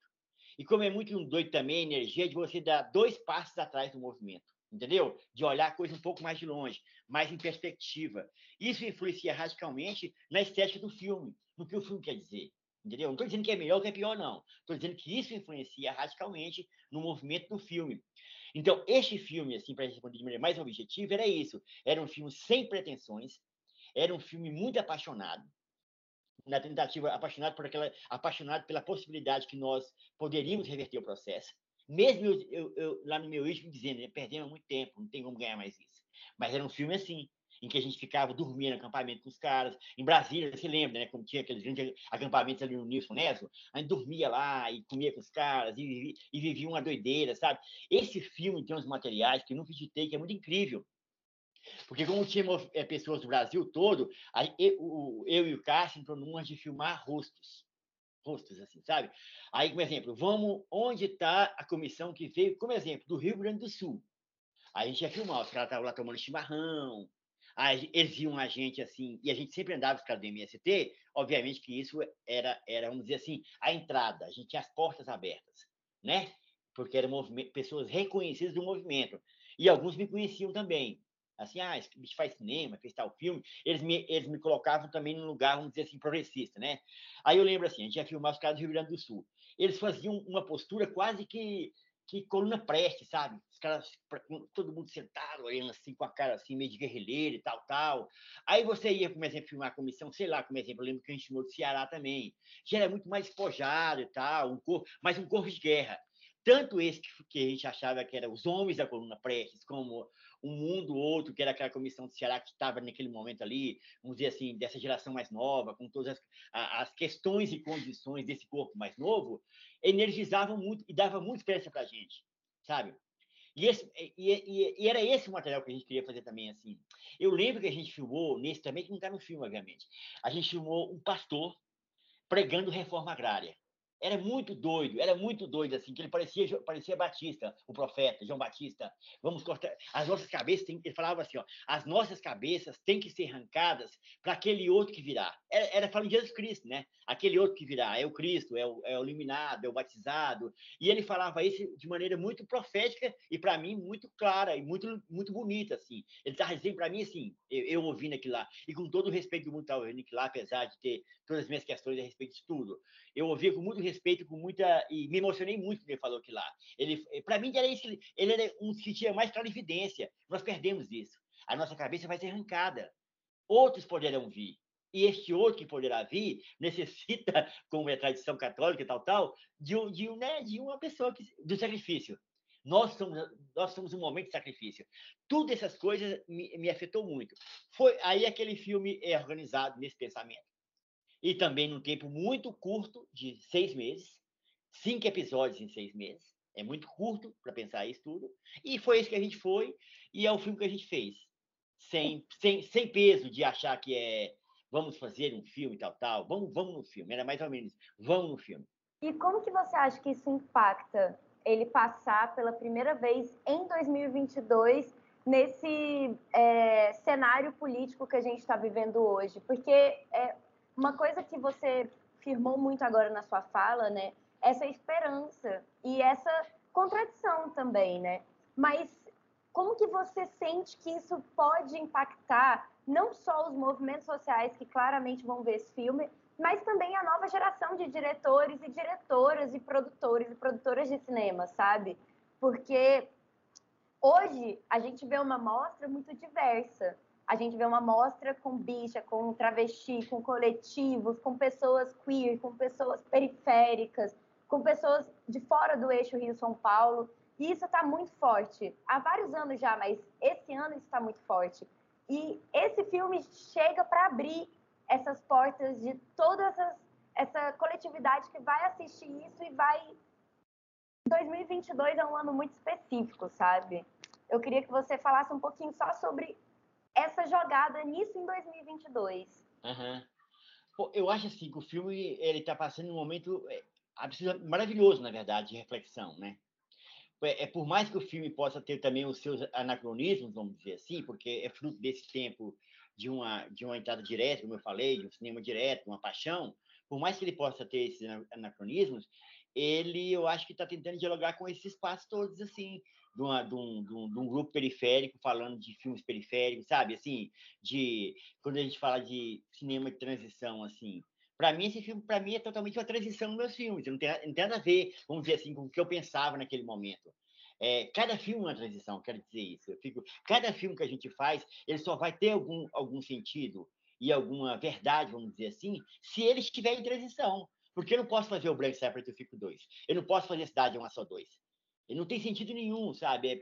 E como é muito doido também a energia de você dar dois passos atrás do movimento entendeu? De olhar a coisa um pouco mais de longe, mais em perspectiva. Isso influencia radicalmente na estética do filme, no que o filme quer dizer, entendeu? Não estou dizendo que é melhor ou que é pior, não. Estou dizendo que isso influencia radicalmente no movimento do filme. Então, este filme, assim, para responder de maneira mais objetiva, era isso. Era um filme sem pretensões, era um filme muito apaixonado, na tentativa apaixonado por aquela apaixonado pela possibilidade que nós poderíamos reverter o processo mesmo eu, eu, eu, lá no meu ritmo dizendo, né, perdemos muito tempo, não tem como ganhar mais isso. Mas era um filme assim, em que a gente ficava dormindo no acampamento com os caras. Em Brasília, você lembra, né? Como tinha aqueles grandes acampamentos ali no Nilson Neso, a gente dormia lá e comia com os caras e, vivia, e vivia uma doideira, sabe? Esse filme tem uns materiais que eu nunca editei, que é muito incrível. Porque como tinha é, pessoas do Brasil todo, a, eu, eu, e o Cássio entrou numa de filmar rostos rostos, assim, sabe? Aí, como exemplo, vamos onde está a comissão que veio, como exemplo, do Rio Grande do Sul. Aí a gente ia filmar, os caras estavam lá tomando chimarrão, aí eles viam a gente assim, e a gente sempre andava os caras do MST, obviamente que isso era, era, vamos dizer assim, a entrada, a gente tinha as portas abertas, né? porque eram pessoas reconhecidas do movimento. E alguns me conheciam também. Assim, ah, esse bicho faz cinema, fez tal filme. Eles me, eles me colocavam também num lugar, vamos dizer assim, progressista, né? Aí eu lembro assim, a gente ia filmar os caras do Rio Grande do Sul. Eles faziam uma postura quase que que coluna preste, sabe? Os caras, todo mundo sentado, olhando assim, com a cara assim, meio de guerrilheiro e tal, tal. Aí você ia, por exemplo, filmar a comissão, sei lá, como exemplo, eu lembro que a gente filmou do Ceará também. Já era muito mais espojado e tal, um corpo, mas um corpo de guerra. Tanto esse que, a gente achava que era os homens da coluna Prestes, como um mundo outro, que era aquela comissão do Ceará que estava naquele momento ali, vamos dizer assim, dessa geração mais nova, com todas as, as questões e condições desse corpo mais novo, energizavam muito e dava muita esperança para a gente, sabe? E, esse, e, e, e, era esse o material que a gente queria fazer também, assim. Eu lembro que a gente filmou, nesse também, que não está no filme, obviamente, a gente filmou um pastor pregando reforma agrária era muito doido, era muito doido, assim, que ele parecia, parecia Batista, o profeta, João Batista. Vamos cortar. As nossas cabeças, tem, ele falava assim, ó, as nossas cabeças têm que ser arrancadas para aquele outro que virá. Era, era falando de Jesus Cristo, né? Aquele outro que virá, é o Cristo, é o, é o iluminado, é o batizado. E ele falava isso de maneira muito profética e, para mim, muito clara e muito, muito bonita, assim. Ele estava dizendo para mim, assim, eu, eu ouvindo aquilo lá, e com todo o respeito do mundo estava ouvindo aquilo lá, apesar de ter todas as minhas questões a respeito de tudo. Eu ouvia com muito respeito com muita. E me emocionei muito quando ele falou aquilo lá. Ele, para mim, era isso. Ele era um que tinha mais clarividência. Nós perdemos isso. A nossa cabeça vai ser arrancada. Outros poderão vir. E este outro que poderá vir necessita, como é a tradição católica e tal, tal, de, de, né, de uma pessoa que, do sacrifício. Nós somos, nós somos um momento de sacrifício. Tudo essas coisas me, me afetou muito. Foi aí aquele filme é organizado nesse pensamento e também num tempo muito curto, de seis meses, cinco episódios em seis meses. É muito curto para pensar isso tudo. E foi isso que a gente foi, e é o filme que a gente fez. Sem, sem, sem peso de achar que é vamos fazer um filme tal, tal. Vamos, vamos no filme. Era mais ou menos, vamos no filme. E como que você acha que isso impacta ele passar pela primeira vez em 2022 nesse é, cenário político que a gente está vivendo hoje? Porque é, uma coisa que você firmou muito agora na sua fala, né? Essa esperança e essa contradição também, né? Mas como que você sente que isso pode impactar não só os movimentos sociais que claramente vão ver esse filme, mas também a nova geração de diretores e diretoras e produtores e produtoras de cinema, sabe? Porque hoje a gente vê uma mostra muito diversa a gente vê uma mostra com bicha, com travesti, com coletivos, com pessoas queer, com pessoas periféricas, com pessoas de fora do eixo Rio-São Paulo. E isso está muito forte. Há vários anos já, mas esse ano isso está muito forte. E esse filme chega para abrir essas portas de toda essa coletividade que vai assistir isso e vai. 2022 é um ano muito específico, sabe? Eu queria que você falasse um pouquinho só sobre essa jogada nisso em 2022. Uhum. Pô, eu acho assim que o filme ele está passando um momento é, maravilhoso, na verdade, de reflexão, né? É, é, por mais que o filme possa ter também os seus anacronismos, vamos dizer assim, porque é fruto desse tempo de uma de uma entrada direta, como eu falei, de um cinema direto, uma paixão, por mais que ele possa ter esses anacronismos, ele eu acho que está tentando dialogar com esses espaços todos assim de, uma, de, um, de, um, de, um, grupo periférico falando de filmes periféricos, sabe? Assim, de quando a gente fala de cinema de transição, assim. Para mim, esse filme, para mim, é totalmente uma transição nos meus filmes. Não tem, não tem nada a ver, vamos dizer assim, com o que eu pensava naquele momento. É, cada filme é uma transição, quero dizer isso. Eu fico, cada filme que a gente faz, ele só vai ter algum, algum sentido e alguma verdade, vamos dizer assim, se ele estiver em transição. Porque eu não posso fazer o Branco Preto Eu Fico dois. Eu não posso fazer Cidade Uma Só Dois. E não tem sentido nenhum, sabe? É,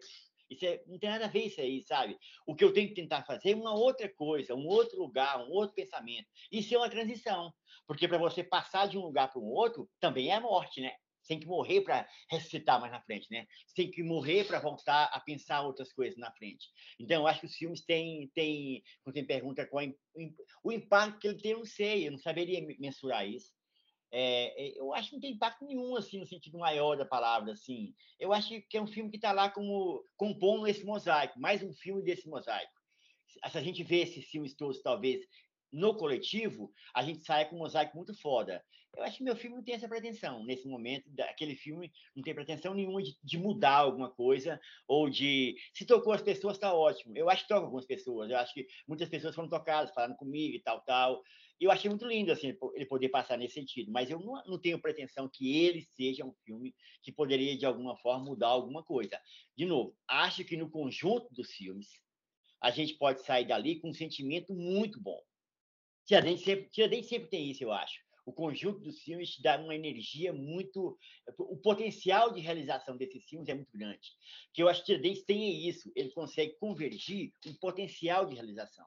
isso é, não tem nada a ver isso aí, sabe? O que eu tenho que tentar fazer é uma outra coisa, um outro lugar, um outro pensamento. Isso é uma transição. Porque para você passar de um lugar para um outro, também é a morte, né? Você tem que morrer para ressuscitar mais na frente, né? Você tem que morrer para voltar a pensar outras coisas na frente. Então, eu acho que os filmes têm, têm quando você pergunta qual é o impacto que ele tem, eu não sei, eu não saberia mensurar isso. É, é, eu acho que não tem impacto nenhum, assim, no sentido maior da palavra, assim. Eu acho que é um filme que está lá como compondo esse mosaico, mais um filme desse mosaico. Se a gente vê esses filmes todos, talvez, no coletivo, a gente sai com um mosaico muito foda. Eu acho que meu filme não tem essa pretensão. Nesse momento, aquele filme não tem pretensão nenhuma de, de mudar alguma coisa ou de. Se tocou as pessoas, está ótimo. Eu acho que toca algumas pessoas. Eu acho que muitas pessoas foram tocadas, falando comigo e tal, tal. Eu achei muito lindo assim, ele poder passar nesse sentido. Mas eu não, não tenho pretensão que ele seja um filme que poderia, de alguma forma, mudar alguma coisa. De novo, acho que no conjunto dos filmes, a gente pode sair dali com um sentimento muito bom. Tiradentes sempre, sempre tem isso, eu acho o conjunto dos filmes te dá uma energia muito. O potencial de realização desses filmes é muito grande. Que eu acho que Tiradentes tem isso, ele consegue convergir um potencial de realização.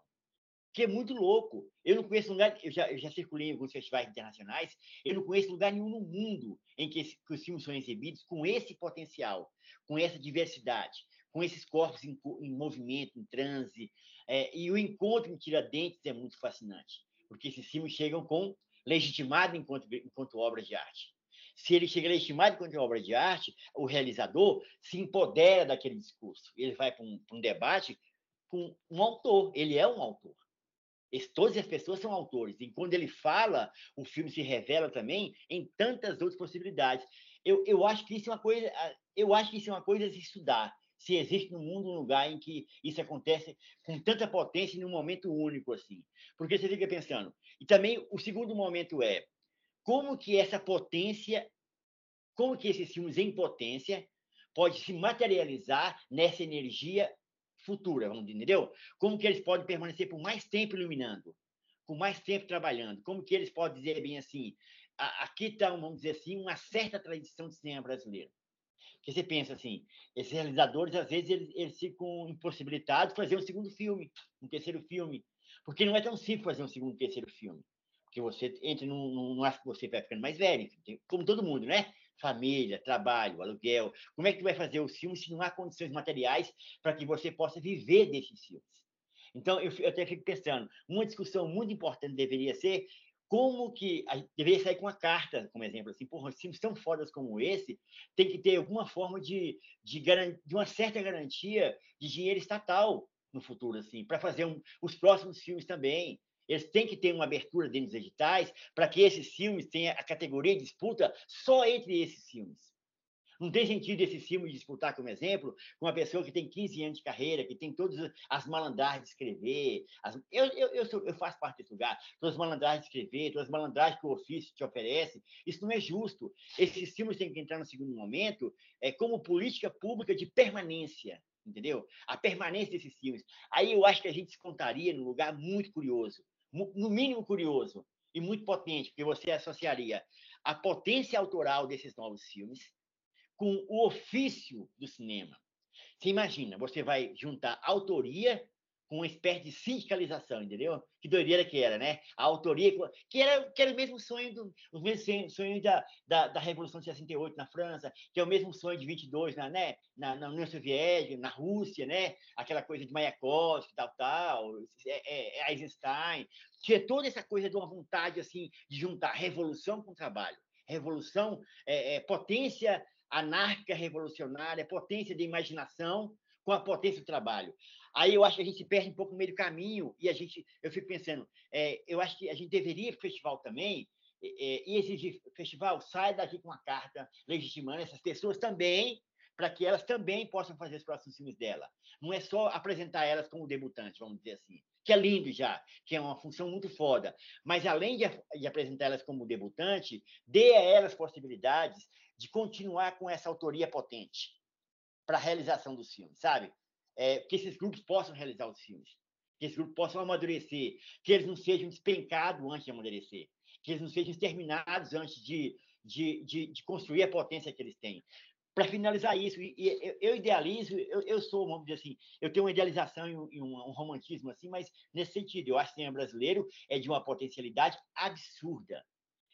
Que é muito louco. Eu não conheço lugar, eu já, eu já circulei em alguns festivais internacionais, eu não conheço lugar nenhum no mundo em que, esse, que os filmes são exibidos com esse potencial, com essa diversidade, com esses corpos em, em movimento, em transe. É, e o encontro em Tiradentes é muito fascinante, porque esses filmes chegam com legitimado enquanto, enquanto obra de arte. Se ele chega legitimado enquanto obra de arte, o realizador se empodera daquele discurso. Ele vai para um, um, debate com um autor. Ele é um autor. Todas as pessoas são autores. E quando ele fala, o filme se revela também em tantas outras possibilidades. Eu, eu acho que isso é uma coisa. Eu acho que isso é uma coisa a estudar se existe no mundo um lugar em que isso acontece com tanta potência em um momento único assim. Porque você fica pensando. E também o segundo momento é como que essa potência, como que esses filmes em potência pode se materializar nessa energia futura, vamos dizer, entendeu? Como que eles podem permanecer por mais tempo iluminando, por mais tempo trabalhando, como que eles podem dizer bem assim, aqui está, vamos dizer assim, uma certa tradição de cinema brasileiro. Porque você pensa assim, esses realizadores, às vezes, eles, eles ficam impossibilitados de fazer um segundo filme, um terceiro filme. Porque não é tão simples fazer um segundo, terceiro filme. Porque você entra num, num, que você vai ficando mais velho, como todo mundo, né? Família, trabalho, aluguel. Como é que tu vai fazer o filme se não há condições materiais para que você possa viver desses filmes? Então, eu, eu até fico pensando, uma discussão muito importante deveria ser como que a, deveria sair com uma carta, como exemplo, assim, por filmes tão fodas como esse, tem que ter alguma forma de, de, de uma certa garantia de dinheiro estatal no futuro, assim, para fazer um, os próximos filmes também. Eles têm que ter uma abertura dentro dos editais para que esses filmes tenham a categoria de disputa só entre esses filmes. Não tem sentido esse filme disputar como exemplo com uma pessoa que tem 15 anos de carreira, que tem todas as malandragens de escrever. As... Eu, eu, eu, sou, eu, faço parte desse lugar. Todas as malandragens de escrever, todas as malandragens que o ofício te oferece. Isso não é justo. Esses filmes têm que entrar no segundo momento é, como política pública de permanência. Entendeu? A permanência desses filmes. Aí eu acho que a gente se contaria num lugar muito curioso, no mínimo curioso e muito potente, porque você associaria a potência autoral desses novos filmes com o ofício do cinema. Você imagina, você vai juntar autoria uma espécie de sindicalização, entendeu? Que doideira que era, né? A autoria, que era, que era o mesmo sonho, do, o mesmo sonho da, da, da, Revolução de 68 na França, que é o mesmo sonho de 22 na, né? na, na União Soviética, na Rússia, né? Aquela coisa de Mayakovsky, tal, tal, é, é, é Eisenstein. Tinha toda essa coisa de uma vontade, assim, de juntar revolução com trabalho. Revolução, é, é potência anárquica revolucionária, potência de imaginação com a potência do trabalho. Aí eu acho que a gente se perde um pouco no meio do caminho e a gente, eu fico pensando, é, eu acho que a gente deveria o festival também é, e exigir, festival, sai daqui com uma carta legitimando essas pessoas também para que elas também possam fazer os próximos filmes dela. Não é só apresentar elas como debutantes, vamos dizer assim, que é lindo já, que é uma função muito foda. Mas além de, de apresentar elas como debutante, dê a elas possibilidades de continuar com essa autoria potente para a realização dos filmes, sabe? É, que esses grupos possam realizar os filmes, que esses grupos possam amadurecer, que eles não sejam despencados antes de amadurecer, que eles não sejam exterminados antes de, de, de, de construir a potência que eles têm. Para finalizar isso, e, e, eu, idealizo, eu, eu, sou, vamos dizer assim, eu tenho uma idealização e um, um romantismo assim, mas nesse sentido, eu acho que o cinema brasileiro é de uma potencialidade absurda.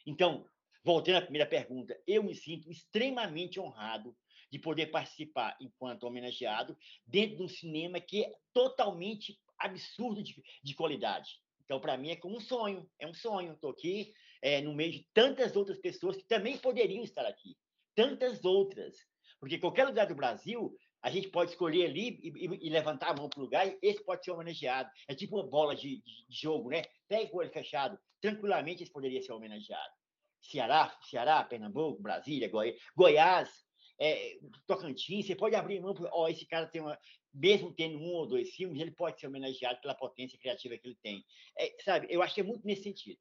Então, Voltando à primeira pergunta, eu me sinto extremamente honrado de poder participar enquanto homenageado dentro de um cinema que é totalmente absurdo de, de qualidade. Então, para mim, é como um sonho, é um sonho. Estou aqui é, no meio de tantas outras pessoas que também poderiam estar aqui, tantas outras. Porque qualquer lugar do Brasil A gente pode escolher ali e, e, e levantar a mão para o lugar, e esse pode ser homenageado. É tipo uma bola de, de, de jogo, né? Pega o olho fechado. Tranquilamente esse poderia ser homenageado. Ceará, Ceará, Pernambuco, Brasília, Goi... Goiás, é, Tocantins, você pode abrir mão, ó, esse cara tem uma, mesmo tendo um ou dois filmes, ele pode ser homenageado pela potência criativa que ele tem. É, sabe, eu acho que é muito nesse sentido.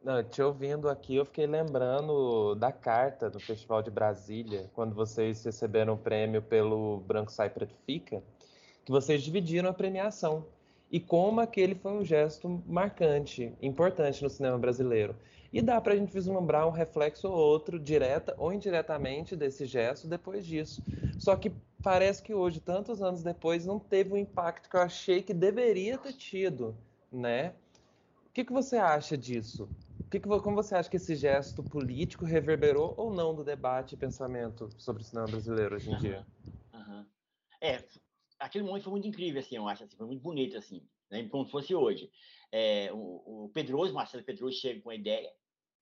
Não, te ouvindo aqui, eu fiquei lembrando da carta do Festival de Brasília, quando vocês receberam o prêmio pelo Branco Sai Preto Fica, que vocês dividiram a premiação. E como aquele foi um gesto marcante, importante no cinema brasileiro. E dá para a gente vislumbrar um reflexo ou outro, direta ou indiretamente, desse gesto depois disso. Só que parece que hoje, tantos anos depois, não teve o impacto que eu achei que deveria ter tido, né? O que, que você acha disso? que, que, como você acha que esse gesto político reverberou ou não do debate e pensamento sobre o cinema brasileiro hoje em dia? Uhum. É, aquele momento foi muito incrível, assim, eu acho, assim, foi muito bonito, assim, né, como se fosse hoje. É, o, o Pedroso, Marcelo Pedroso, chega com a ideia,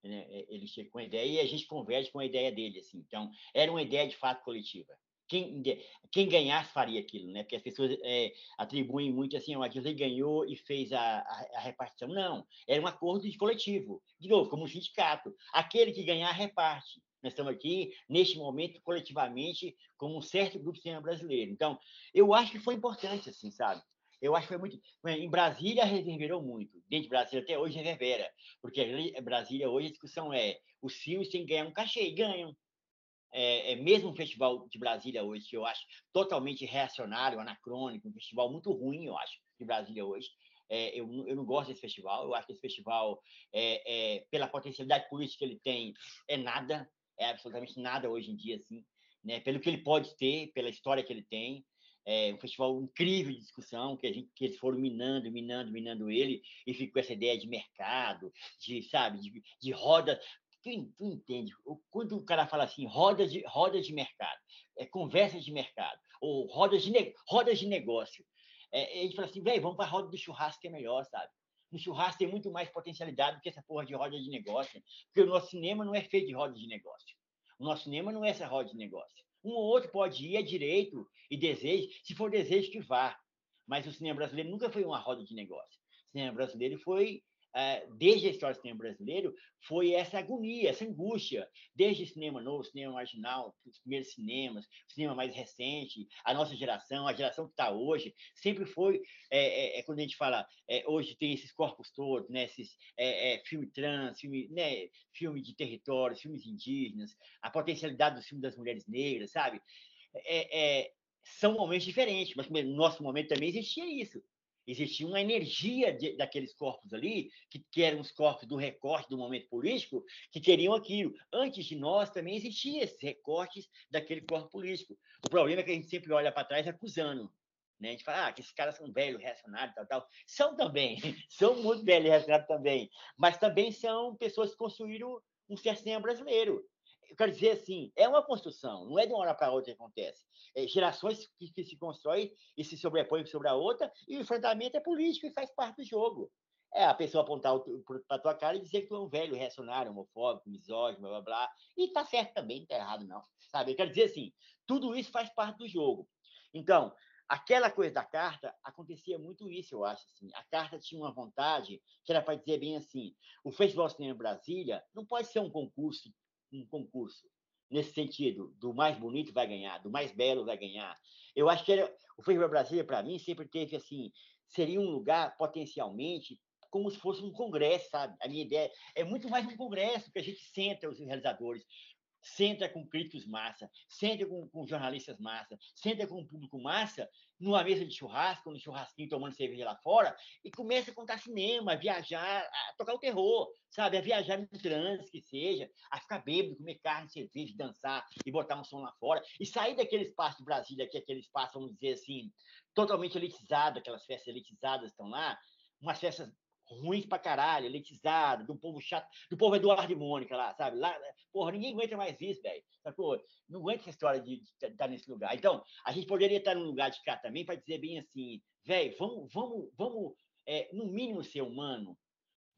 né, é, ele chega com a ideia e a gente converge com a ideia dele, assim. Então, era uma ideia de fato coletiva quem, quem ganhasse faria aquilo, né? Porque as pessoas é, atribuem muito assim, o Adilson ganhou e fez a, a, a, repartição. Não, era um acordo de coletivo. De novo, como um sindicato. Aquele que ganhar, reparte. Nós estamos aqui, neste momento, coletivamente, como um certo grupo de cinema brasileiro. Então, eu acho que foi importante, assim, sabe? Eu acho que foi muito. Em Brasília reverberou muito. Dentro de Brasília até hoje reverbera. Porque em Brasília hoje a discussão é: os filmes têm que ganhar um cachê e ganham é, é, mesmo um festival de Brasília hoje, que eu acho totalmente reacionário, anacrônico, um festival muito ruim, eu acho, de Brasília hoje. É, eu, eu não gosto desse festival, eu acho que esse festival, é, é, pela potencialidade política que ele tem, é nada, é absolutamente nada hoje em dia, assim, né? pelo que ele pode ter, pela história que ele tem. É um festival incrível de discussão, que, a gente, que eles foram minando, minando, minando ele, e ficou essa ideia de mercado, de, sabe, de, de roda, tu, tu entende? Quando o cara fala assim, roda de, roda de mercado, é conversa de mercado, ou rodas de, rodas de negócio, é, a gente fala assim, velho, vamos para a roda do churrasco que é melhor, sabe? No churrasco tem muito mais potencialidade do que essa porra de roda de negócio, porque o nosso cinema não é feito de roda de negócio. O nosso cinema não é essa roda de negócio. Um ou outro pode ir, é direito e desejo, se for desejo que vá. Mas o cinema brasileiro nunca foi uma roda de negócio. O cinema brasileiro foi desde a história do cinema brasileiro, foi essa agonia, essa angústia, desde o cinema novo, cinema marginal, os primeiros cinemas, o cinema mais recente, a nossa geração, a geração que está hoje, sempre foi, é, é, é, quando a gente fala, é, hoje tem esses corpos todos, né, esses é, filme trans, filme, né, filme de territórios, filmes indígenas, a potencialidade do filme das mulheres negras, sabe? são momentos diferentes, mas no nosso momento também existia isso existia uma energia de, daqueles corpos ali, que, que, eram os corpos do recorte do momento político, que queriam aquilo. Antes de nós também existiam esses recortes daquele corpo político. O problema é que a gente sempre olha para trás acusando. Né? A gente fala ah, que esses caras são velhos, reacionários, tal, tal. São também, são muito velhos reacionários também, mas também são pessoas que construíram um sistema brasileiro eu quero dizer assim, é uma construção, não é de uma hora para outra que acontece. É, gerações que, que, se constroem e se sobrepõem sobre a outra, e o enfrentamento é político e faz parte do jogo. É a pessoa apontar para tua cara e dizer que tu é um velho reacionário, homofóbico, misógino, blá blá blá. E tá certo também, não tá errado, não. Sabe? Eu quero dizer assim, tudo isso faz parte do jogo. Então, aquela coisa da carta acontecia muito isso, eu acho. Assim. A carta tinha uma vontade que era para dizer bem assim: o Festival Cinema Brasília não pode ser um concurso um concurso nesse sentido, do mais bonito vai ganhar, do mais belo vai ganhar. Eu acho que era, o Festival Brasília, para mim, sempre teve assim, seria um lugar potencialmente como se fosse um congresso, sabe? A minha ideia é muito mais um congresso que a gente senta os realizadores, senta com críticos massa, senta com, com jornalistas massa, senta com o público massa, numa mesa de churrasco, no churrasquinho tomando cerveja lá fora, e começa a contar cinema, a viajar, a tocar o terror, sabe? A viajar no trânsito, que seja, a ficar bêbado, comer carne, cerveja, dançar e botar um som lá fora, e sair daquele espaço de Brasília, que é aquele espaço, vamos dizer assim, totalmente elitizado, aquelas festas elitizadas estão lá, umas festas ruins pra caralho, elitizado, do povo chato, do povo Eduardo e Mônica lá, sabe? Lá, porra, ninguém aguenta mais isso, velho. Não aguenta essa história de estar nesse lugar. Então, a gente poderia estar num lugar de cá também para dizer bem assim, velho, vamos, vamos, vamos, é, no mínimo ser humano,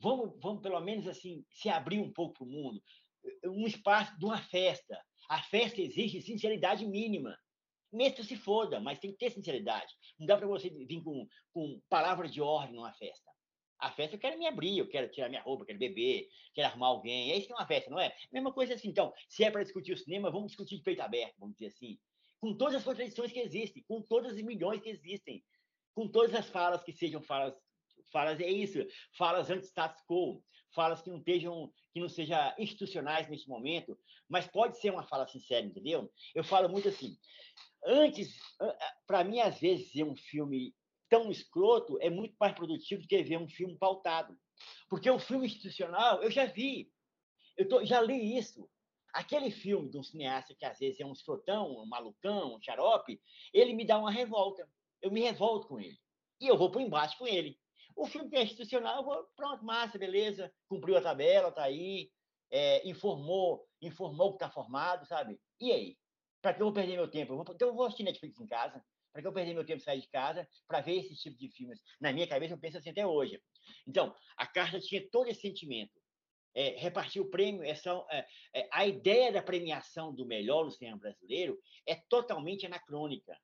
vamos, vamos pelo menos assim, se abrir um pouco para o mundo. um espaço de uma festa. A festa exige sinceridade mínima. Mesmo se foda, mas tem que ter sinceridade. Não dá para você vir com, com palavras de ordem numa festa. A festa eu quero me abrir, eu quero tirar minha roupa, quero beber, quero arrumar alguém. É isso que é uma festa, não é? Mesma coisa assim. Então, se é para discutir o cinema, vamos discutir de peito aberto, vamos dizer assim. Com todas as contradições que existem, com todas as milhões que existem, com todas as falas que sejam falas falas é isso, falas anti-status quo, falas que não estejam, que não sejam institucionais nesse momento, mas pode ser uma fala sincera, entendeu? Eu falo muito assim, antes, para mim, às vezes, ver um filme tão escroto é muito mais produtivo do que ver um filme pautado. Porque o filme institucional, eu já vi, eu tô, já li isso. Aquele filme de um cineasta que às vezes é um escrotão, um malucão, um xarope, ele me dá uma revolta. Eu me revolto com ele. E eu vou para embaixo com ele. O filme que é institucional, eu vou, pronto, massa, beleza, cumpriu a tabela, está aí, é, informou, informou que está formado, sabe? E aí? Para que eu vou perder meu tempo? Eu vou, então eu vou assistir Netflix em casa. Para que eu perder meu tempo sair de casa para ver esse tipo de filmes? Na minha cabeça, eu penso assim até hoje. Então, a carta tinha todo esse sentimento. É, repartir o prêmio, essa, é, é, a ideia da premiação do melhor no cinema brasileiro é totalmente anacrônica,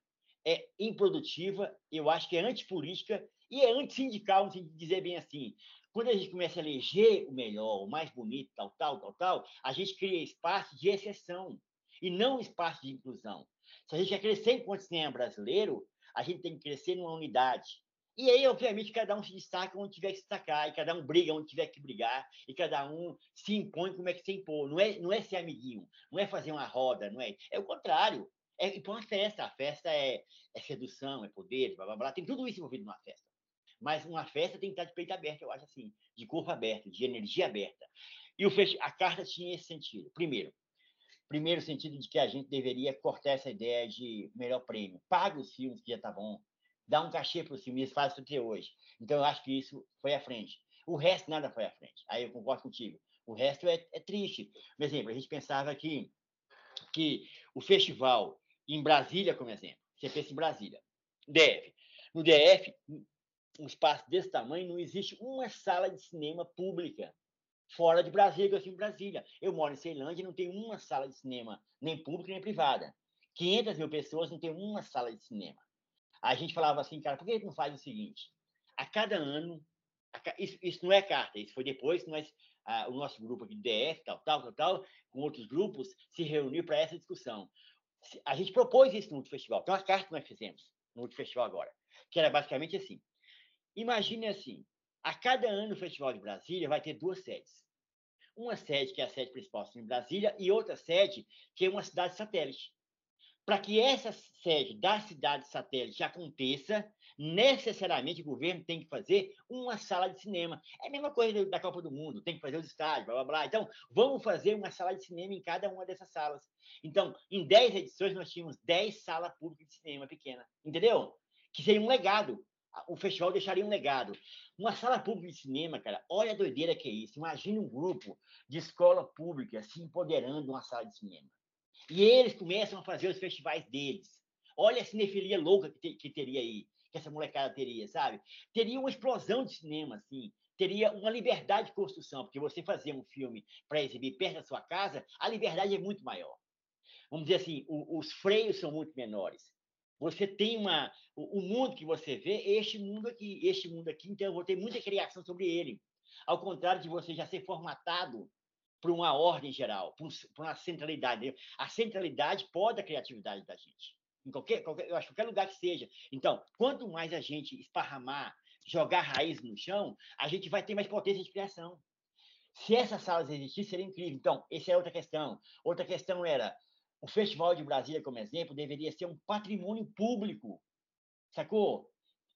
é improdutiva, eu acho que é antipolítica e é antissindical, se dizer bem assim. Quando a gente começa a eleger o melhor, o mais bonito, tal, tal, tal, tal, a gente cria espaço de exceção e não espaço de inclusão. Se a gente quer crescer enquanto cinema brasileiro, a gente tem que crescer numa unidade. E aí, obviamente, cada um se destaca onde tiver que se destacar, e cada um briga onde tiver que brigar, e cada um se impõe como é que se impõe. Não é, não é ser amiguinho, não é fazer uma roda, não é. É o contrário. É ir para uma festa. A festa é, é sedução, é poder, blá, blá, blá. Tem tudo isso envolvido numa festa. Mas uma festa tem que estar de peito aberto, eu acho assim, de corpo aberto, de energia aberta. E o a carta tinha esse sentido. Primeiro, primeiro sentido de que a gente deveria cortar essa ideia de melhor prêmio. Paga os filmes, que já tá bom. Dá um cachê para os filmes, faz isso até hoje. Então, eu acho que isso foi à frente. O resto, nada foi à frente. Aí eu concordo contigo. O resto é, é triste. Por exemplo, a gente pensava que, que o festival em Brasília, como exemplo, você pensa em Brasília, DF. No DF, um espaço desse tamanho, não existe uma sala de cinema pública fora de Brasília, que eu em Brasília. Eu moro em Ceilândia e não tem uma sala de cinema, nem pública nem privada. 500 mil pessoas não tem uma sala de cinema. A gente falava assim, cara, por que não faz o seguinte? A cada ano, a, isso, isso, não é carta, isso foi depois que nós, o nosso grupo aqui do DF, tal, tal, tal, tal, com outros grupos, se reuniu para essa discussão. A gente propôs isso no outro festival. Tem uma carta que nós fizemos no outro festival agora, que era basicamente assim. Imagine assim, a cada ano o Festival de Brasília vai ter duas sedes. Uma sede, que é a sede principal em Brasília, e outra sede, que é uma cidade satélite. Para que essa sede da cidade satélite aconteça, necessariamente o governo tem que fazer uma sala de cinema. É a mesma coisa da Copa do Mundo, tem que fazer os estádios, blá, blá, blá. Então, vamos fazer uma sala de cinema em cada uma dessas salas. Então, em 10 edições, nós tínhamos 10 salas públicas de cinema pequena, entendeu? Que seria um legado o festival deixaria um legado. Uma sala pública de cinema, cara, olha a doideira que é isso. Imagine um grupo de escola pública se empoderando numa sala de cinema. E eles começam a fazer os festivais deles. Olha a cinefilia louca que, te, que teria aí, que essa molecada teria, sabe? Teria uma explosão de cinema, assim. Teria uma liberdade de construção, porque você fazer um filme para exibir perto da sua casa, a liberdade é muito maior. Vamos dizer assim, o, os freios são muito menores. Você tem uma. O, mundo que você vê este mundo aqui, este mundo aqui, então eu vou ter muita criação sobre ele. Ao contrário de você já ser formatado por uma ordem geral, por, por uma centralidade. A centralidade pode a criatividade da gente. Em qualquer, qualquer, eu acho que qualquer lugar que seja. Então, quanto mais a gente esparramar, jogar raiz no chão, a gente vai ter mais potência de criação. Se essas salas existissem, seria incrível. Então, essa é outra questão. Outra questão era o Festival de Brasília, como exemplo, deveria ser um patrimônio público, sacou?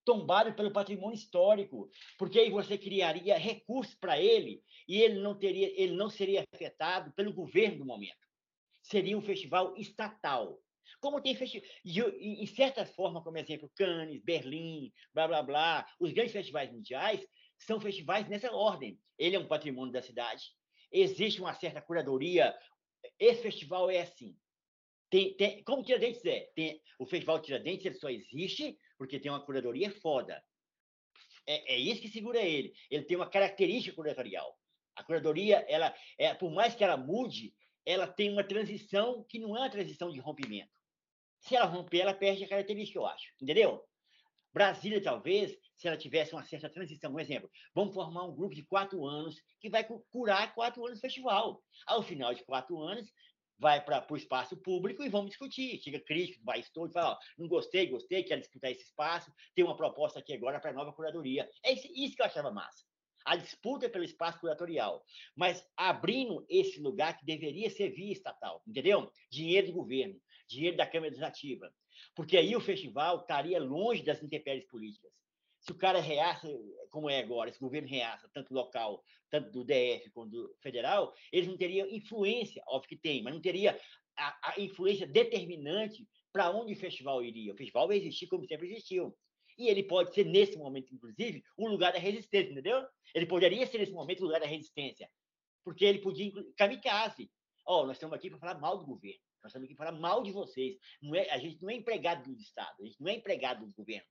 Tombado pelo patrimônio histórico, porque aí você criaria recursos para ele e ele não teria, ele não seria afetado pelo governo do momento. Seria um festival estatal. Como tem festival, em certa forma, como exemplo, Cannes, Berlim, blá blá blá, os grandes festivais mundiais são festivais nessa ordem. Ele é um patrimônio da cidade. Existe uma certa curadoria. Esse festival é assim. Tem, tem, como Tiradentes é? Tem, o Festival Tiradentes ele só existe porque tem uma curadoria foda. É, é isso que segura ele. Ele tem uma característica curatorial. A curadoria, ela, é, por mais que ela mude, ela tem uma transição que não é uma transição de rompimento. Se ela romper, ela perde a característica, eu acho. Entendeu? Brasília, talvez, se ela tivesse uma certa transição, um exemplo, vamos formar um grupo de quatro anos que vai curar quatro anos do festival. Ao final de quatro anos, vai para o espaço público e vamos discutir. Chega crítico do país todo e fala: ó, não gostei, gostei, quero disputar esse espaço, tem uma proposta aqui agora para a nova curadoria. É isso que eu achava massa. A disputa pelo espaço curatorial, mas abrindo esse lugar que deveria ser via estatal, entendeu? Dinheiro do governo, dinheiro da Câmara Legislativa. Porque aí o festival estaria longe das intempéries políticas. Se o cara reaça, como é agora, esse governo reaça, tanto local, tanto do DF quanto do federal, eles não teriam influência, óbvio que tem, mas não teria a, a influência determinante para onde o festival iria. O festival vai existir como sempre existiu. E ele pode ser, nesse momento, inclusive, um lugar da resistência, entendeu? Ele poderia ser, nesse momento, um lugar da resistência. Porque ele podia, kamikaze. Ó, oh, nós estamos aqui para falar mal do governo. Nós estamos aqui para falar mal de vocês. Não é, a gente não é empregado do Estado, a gente não é empregado do governo.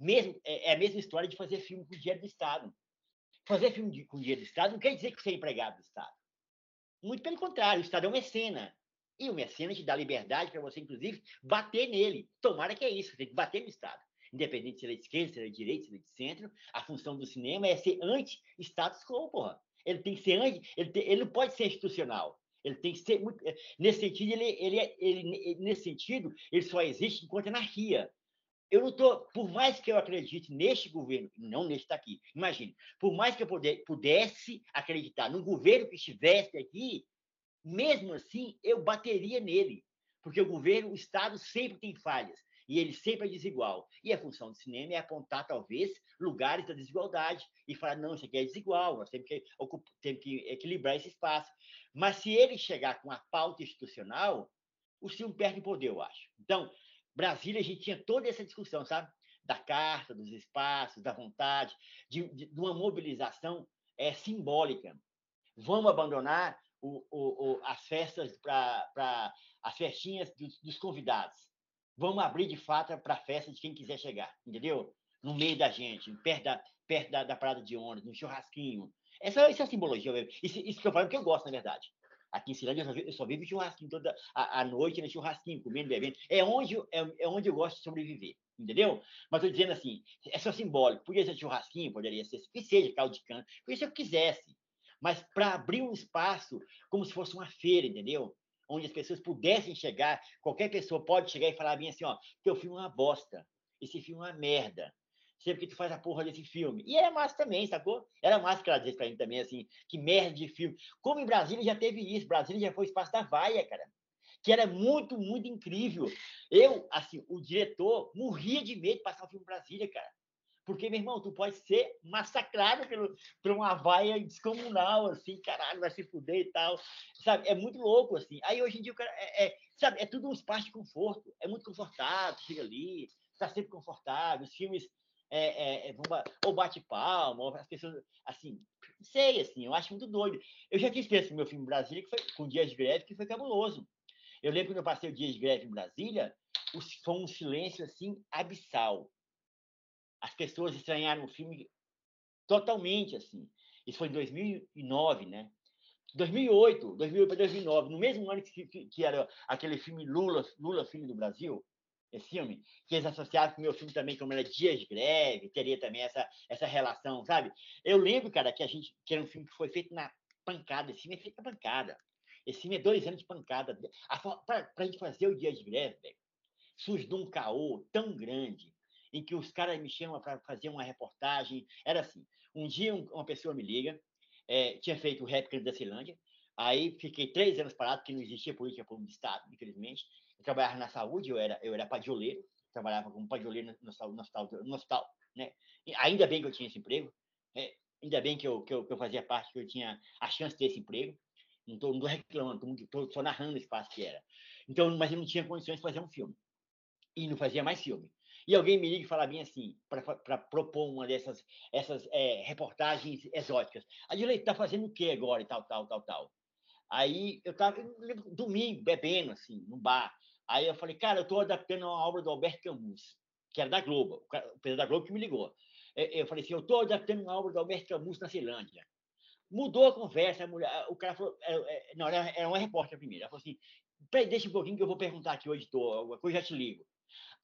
Mesmo, é, é a mesma história de fazer filme com dinheiro do Estado. Fazer filme de, com dinheiro do Estado não quer dizer que você é empregado do Estado. Muito pelo contrário, o Estado é um mecena. E o mecena te dá liberdade para você, inclusive, bater nele. Tomara que é isso, você tem que bater no Estado. Independente se ele é de esquerda, se ele é de direita, se ele é de centro, a função do cinema é ser anti-status quo, porra. Ele tem que ser anti, ele, tem, ele não pode ser institucional. Ele tem que ser muito. Nesse sentido, ele, ele, ele, ele, nesse sentido, ele só existe enquanto anarquia eu não estou, por mais que eu acredite neste governo, não neste aqui, imagine, por mais que eu pudesse acreditar no governo que estivesse aqui, mesmo assim eu bateria nele, porque o governo, o Estado sempre tem falhas e ele sempre é desigual. E a função do cinema é apontar, talvez, lugares da desigualdade e falar: não, isso aqui é desigual, nós temos que, temos que equilibrar esse espaço. Mas se ele chegar com a pauta institucional, o filme perde poder, eu acho. Então, Brasília, a gente tinha toda essa discussão, sabe? Da carta, dos espaços, da vontade, de, de, de uma mobilização é, simbólica. Vamos abandonar o, o, o, as festas para as festinhas dos, dos, convidados. Vamos abrir de fato para a festa de quem quiser chegar, entendeu? No meio da gente, perto da, perto da, da parada de ônibus, no churrasquinho. Essa, essa é a simbologia. Isso, isso que eu falo que eu gosto, na verdade. Aqui em Cirândia eu só vivo churrasquinho toda a, a noite, né? churrasquinho, comendo, bebendo. É onde, é, é onde eu gosto de sobreviver, entendeu? Mas estou dizendo assim, é só simbólico. Podia ser churrasquinho, poderia ser que seja caldo de cana, podia ser que quisesse. Mas para abrir um espaço como se fosse uma feira, entendeu? Onde as pessoas pudessem chegar, qualquer pessoa pode chegar e falar bem assim, ó, teu filme é uma bosta, esse filme é uma merda sempre que tu faz a porra desse filme. E era massa também, sacou? Era massa que ela disse pra mim também, assim, que merda de filme. Como em Brasília já teve isso, Brasília já foi espaço da vaia, cara. Que era muito, muito incrível. Eu, assim, o diretor morria de medo de passar o filme em Brasília, cara. Porque, meu irmão, tu pode ser massacrado pelo, por uma vaia descomunal, assim, caralho, vai se fuder e tal. Sabe? É muito louco, assim. Aí, hoje em dia, o cara, é, é sabe, é tudo um espaço de conforto. É muito confortável, chega ali, tá sempre confortável. Os filmes é, é, é ou bate palma, ou as pessoas, assim, não sei, assim, eu acho muito doido. Eu já fiz no meu filme Brasília, que foi com dias de greve, que foi cabuloso. Eu lembro quando eu passei o dia de greve em Brasília, foi um silêncio, assim, abissal. As pessoas estranharam o filme totalmente, assim. Isso foi em 2009, né? 2008, 2008 para 2009, no mesmo ano que, que, que, era aquele filme Lula, Lula Filho do Brasil, esse filme, que eles associavam com o meu filme também, como era Dias de Greve, teria também essa, essa relação, sabe? Eu lembro, cara, que a gente, que era um filme que foi feito na pancada, esse filme é feito na pancada. Esse filme é dois anos de pancada. Para a gente fazer o Dias de Greve, velho, surgiu um caô tão grande, em que os caras me chamam para fazer uma reportagem. Era assim: um dia um, uma pessoa me liga, é, tinha feito o rap da Ceilândia, aí fiquei três anos parado, porque não existia política pública de Estado, infelizmente. Eu trabalhava na saúde, eu era, eu era padioleiro, trabalhava como padioleiro no, no, no, hospital, no hospital, né? E ainda bem que eu tinha esse emprego, né? ainda bem que eu, que eu, que, eu, fazia parte, que eu tinha a chance de ter esse emprego. Não estou reclamando, estou só narrando o espaço que era. Então, mas eu não tinha condições de fazer um filme. E não fazia mais filme. E alguém me liga e fala bem assim, para propor uma dessas essas, é, reportagens exóticas. A direita está fazendo o quê agora e tal, tal, tal, tal. Aí eu estava domingo, bebendo, assim, no bar. Aí eu falei, cara, eu estou adaptando uma obra do Alberto Camus, que era da Globo, o presidente da Globo que me ligou. Eu falei assim, eu estou adaptando uma obra do Alberto Camus na Ceilândia. Mudou a conversa, a mulher, o cara falou, é, é, não, era, uma repórter primeiro. Ela falou assim: deixa um pouquinho que eu vou perguntar aqui ao editor, alguma coisa já te ligo.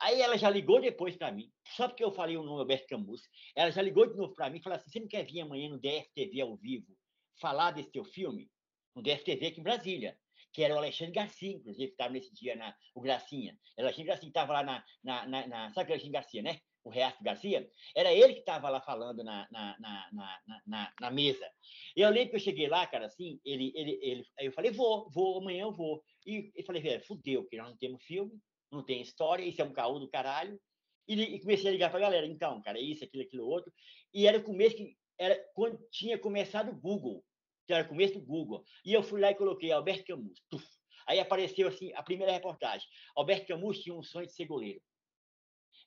Aí ela já ligou depois para mim, só porque eu falei o nome Alberto Camus, ela já ligou de novo para mim e falou assim: você não quer vir amanhã no DFTV ao vivo falar desse teu filme? No DFTV aqui em Brasília, que era o Alexandre Garcia, inclusive, que estava nesse dia, na, o Gracinha. O Alexandre Garcia estava lá na, na, na, na. Sabe o Alexandre Garcia, né? o Reato Garcia, era ele que estava lá falando na, na, na, na, na, mesa. Eu lembro que eu cheguei lá, cara, assim, ele, ele, ele, eu falei, vou, vou, amanhã eu vou. E eu falei, velho, fudeu, porque nós não temos filme, não tem história, isso é um caô do caralho. E, e comecei a ligar para a galera, então, cara, isso, aquilo, aquilo, outro. E era o começo que, era quando tinha começado o Google, que era começo do Google. E eu fui lá e coloquei Alberto Camus, tuf. Aí apareceu, assim, a primeira reportagem. Alberto Camus tinha um sonho de ser goleiro.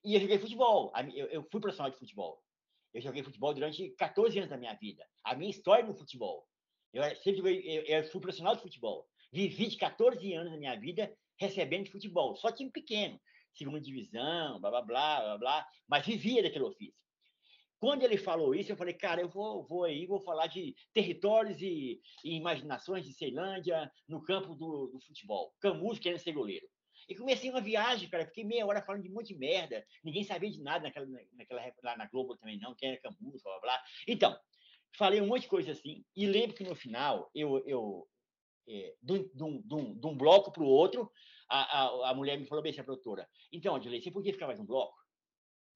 E eu joguei futebol. Eu, eu fui profissional de futebol. Eu joguei futebol durante 14 anos da minha vida. A minha história no futebol. Eu sempre eu, eu fui profissional de futebol. Vivi de 14 anos da minha vida recebendo de futebol. Só time pequeno. Segunda divisão, blá, blá, blá, blá, blá. Mas vivia daquele ofício. Quando ele falou isso, eu falei, cara, eu vou, vou aí, vou falar de territórios e, e imaginações de Ceilândia no campo do, do futebol. Camus querendo ser goleiro. E comecei uma viagem, cara. Fiquei meia hora falando de um monte de merda. Ninguém sabia de nada naquela, naquela lá na Globo também, não. Quem era Camus, blá, blá. Então, falei um monte de coisa assim. E lembro que no final, eu, eu é, de, um, de, um, de um bloco para o outro, a, a, a mulher me falou bem, a produtora. Então, Adilei, você podia ficar mais um bloco?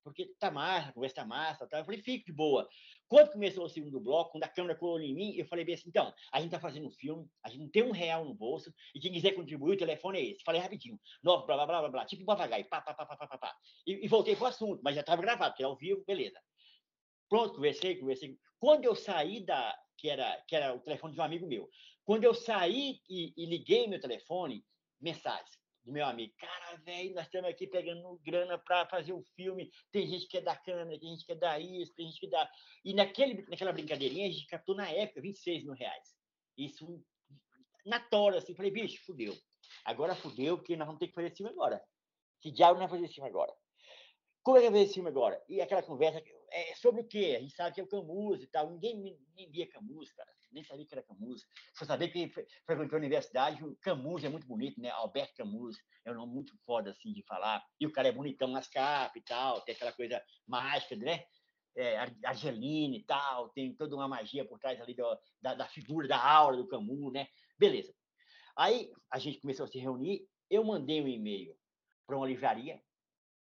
Porque tá massa, a conversa tá massa, tá? Eu falei, fique de boa. Quando começou o segundo bloco, quando a câmera colou em mim, eu falei bem assim, então, a gente tá fazendo um filme, a gente não tem um real no bolso, e quem quiser contribuir, o telefone é esse. Falei rapidinho, novo, blá, blá, blá, blá, blá, tipo papagaio, pá, pá, pá, pá, pá, pá. E, e voltei pro assunto, mas já estava gravado, porque é ao vivo, beleza. Pronto, conversei, conversei. Quando eu saí da, que era, que era o telefone de um amigo meu, quando eu saí e, e liguei meu telefone, mensagem do meu amigo. Cara, velho, nós estamos aqui pegando grana para fazer um filme. Tem gente que quer dar câmera, tem gente que quer dar isso, tem gente que dá. E naquele, naquela brincadeirinha, a gente captou na época 26 mil reais. Isso na tora, assim. Falei, bicho, fudeu. Agora fudeu, porque nós vamos ter que fazer esse filme agora. Que diabo não vai fazer esse filme agora? Como é que vai fazer esse filme agora? E aquela conversa, é sobre o quê? A gente sabe que é o Camus e tal. Ninguém nem via Camus, cara nem sabia que era Camus. Só sabia que frequentou a universidade, o Camus é muito bonito, né? Albert Camus é um nome muito foda, assim, de falar. E o cara é bonitão nas capas e tal, tem aquela coisa mágica, né? É, Argeline e tal, tem toda uma magia por trás ali do, da, da figura, da aura do Camus, né? Beleza. Aí a gente começou a se reunir, eu mandei um e-mail para uma livraria,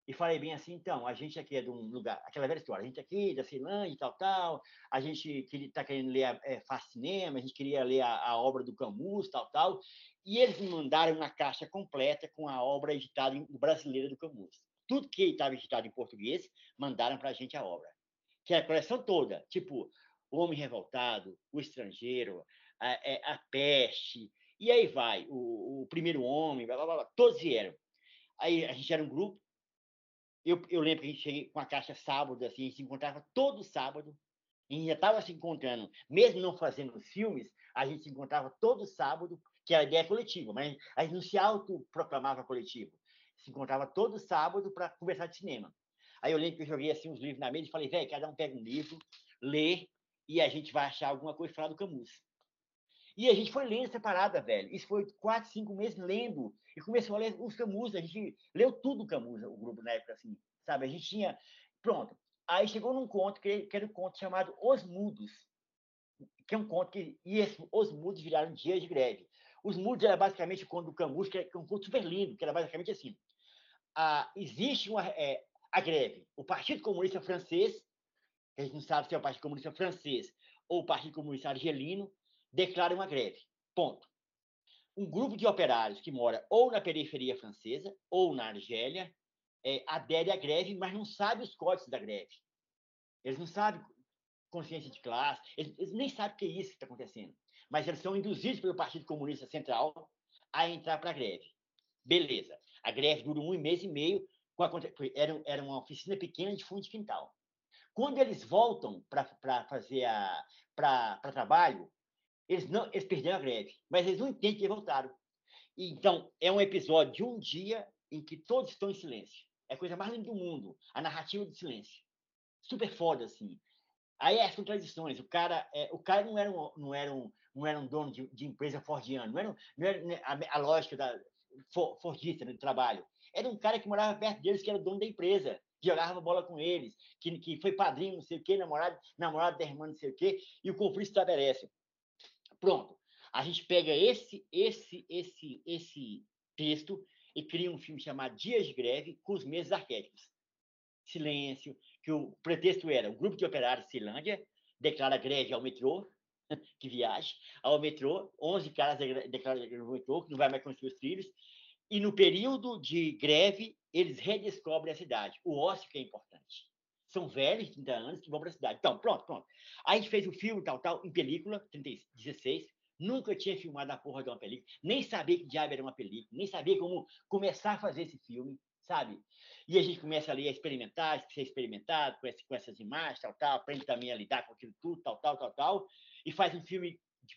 e falei bem assim, então, a gente aqui é de um lugar, aquela velha história, a gente aqui da Ceilândia e tal, tal, a gente está querendo ler é, Faz Cinema, a gente queria ler a, a, obra do Camus, tal, tal, e eles me mandaram uma caixa completa com a obra editada em brasileira do Camus. Tudo que estava editado em português, mandaram para a gente a obra, que é a coleção toda, tipo O Homem Revoltado, O Estrangeiro, a, é, a Peste, e aí vai, o, o Primeiro Homem, blá, blá, blá, todos vieram. Aí a gente era um grupo, eu, eu lembro que a gente cheguei com a caixa sábado, assim, a gente se encontrava todo sábado, a gente já estava se encontrando, mesmo não fazendo filmes, a gente se encontrava todo sábado, que a ideia coletiva, mas a gente não se autoproclamava coletivo. Se encontrava todo sábado para conversar de cinema. Aí eu lembro que eu joguei assim uns livros na mesa e falei, velho, cada um pega um livro, lê, e a gente vai achar alguma coisa falar do Camus. E a gente foi lendo essa parada, velho. Isso foi quatro, cinco meses lendo. E começou a ler os Camus. A gente leu tudo Camus, o grupo na época, assim, sabe? A gente tinha. Pronto. Aí chegou num conto, que, era um conto chamado Os Mudos, que é um conto que. E esse, Os Mudos viraram dias de greve. Os Mudos era basicamente o conto do Camus, que é um conto super lindo, que era basicamente assim. Ah, existe uma, é, a greve. O Partido Comunista Francês, que a gente não sabe se é o Partido Comunista Francês ou o Partido Comunista Argelino, declara uma greve. Ponto. Um grupo de operários que mora ou na periferia francesa ou na Argélia é, adere à greve, mas não sabe os códigos da greve. Eles não sabem consciência de classe, eles, eles nem sabem o que é isso que está acontecendo. Mas eles são induzidos pelo Partido Comunista Central a entrar para a greve. Beleza. A greve dura um mês e meio, a, era, era uma oficina pequena de fundo de quintal. Quando eles voltam para fazer a para trabalho, eles, não, eles perderam a greve, mas eles não entendem que voltaram. Então, é um episódio de um dia em que todos estão em silêncio. É a coisa mais linda do mundo, a narrativa do silêncio. Super foda, assim. Aí as contradições, o cara, é, o cara não era um, não era um, não era um dono de, de empresa fordiano, não era, não era né, a, a, lógica da fordista né, do trabalho. Era um cara que morava perto deles, que era dono da empresa, que jogava bola com eles, que, que foi padrinho, não sei o quê, namorado, namorado da irmã, não sei o quê, e o conflito estabelece. Pronto. A gente pega esse, esse, esse, esse texto e cria um filme chamado Dias de Greve com os mesmos arquétipos. Silêncio, que o pretexto era o grupo de operários de Ceilândia declara greve ao metrô, que viaja, ao metrô, 11 caras declaram greve ao metrô, que não vai mais construir os trilhos, e no período de greve, eles redescobrem a cidade. O ócio que é importante. São velhos, de 30 anos, que vão para a cidade. Então, pronto, pronto. Aí a gente fez o filme, tal, tal, em película, 30, 16, Nunca tinha filmado a porra de uma película, nem sabia que diabo era uma película, nem sabia como começar a fazer esse filme, sabe? E a gente começa ali a experimentar, a ser experimentado com, esse, com essas imagens, tal, tal, aprende também a lidar com aquilo tudo, tal, tal, tal, tal, e faz um filme de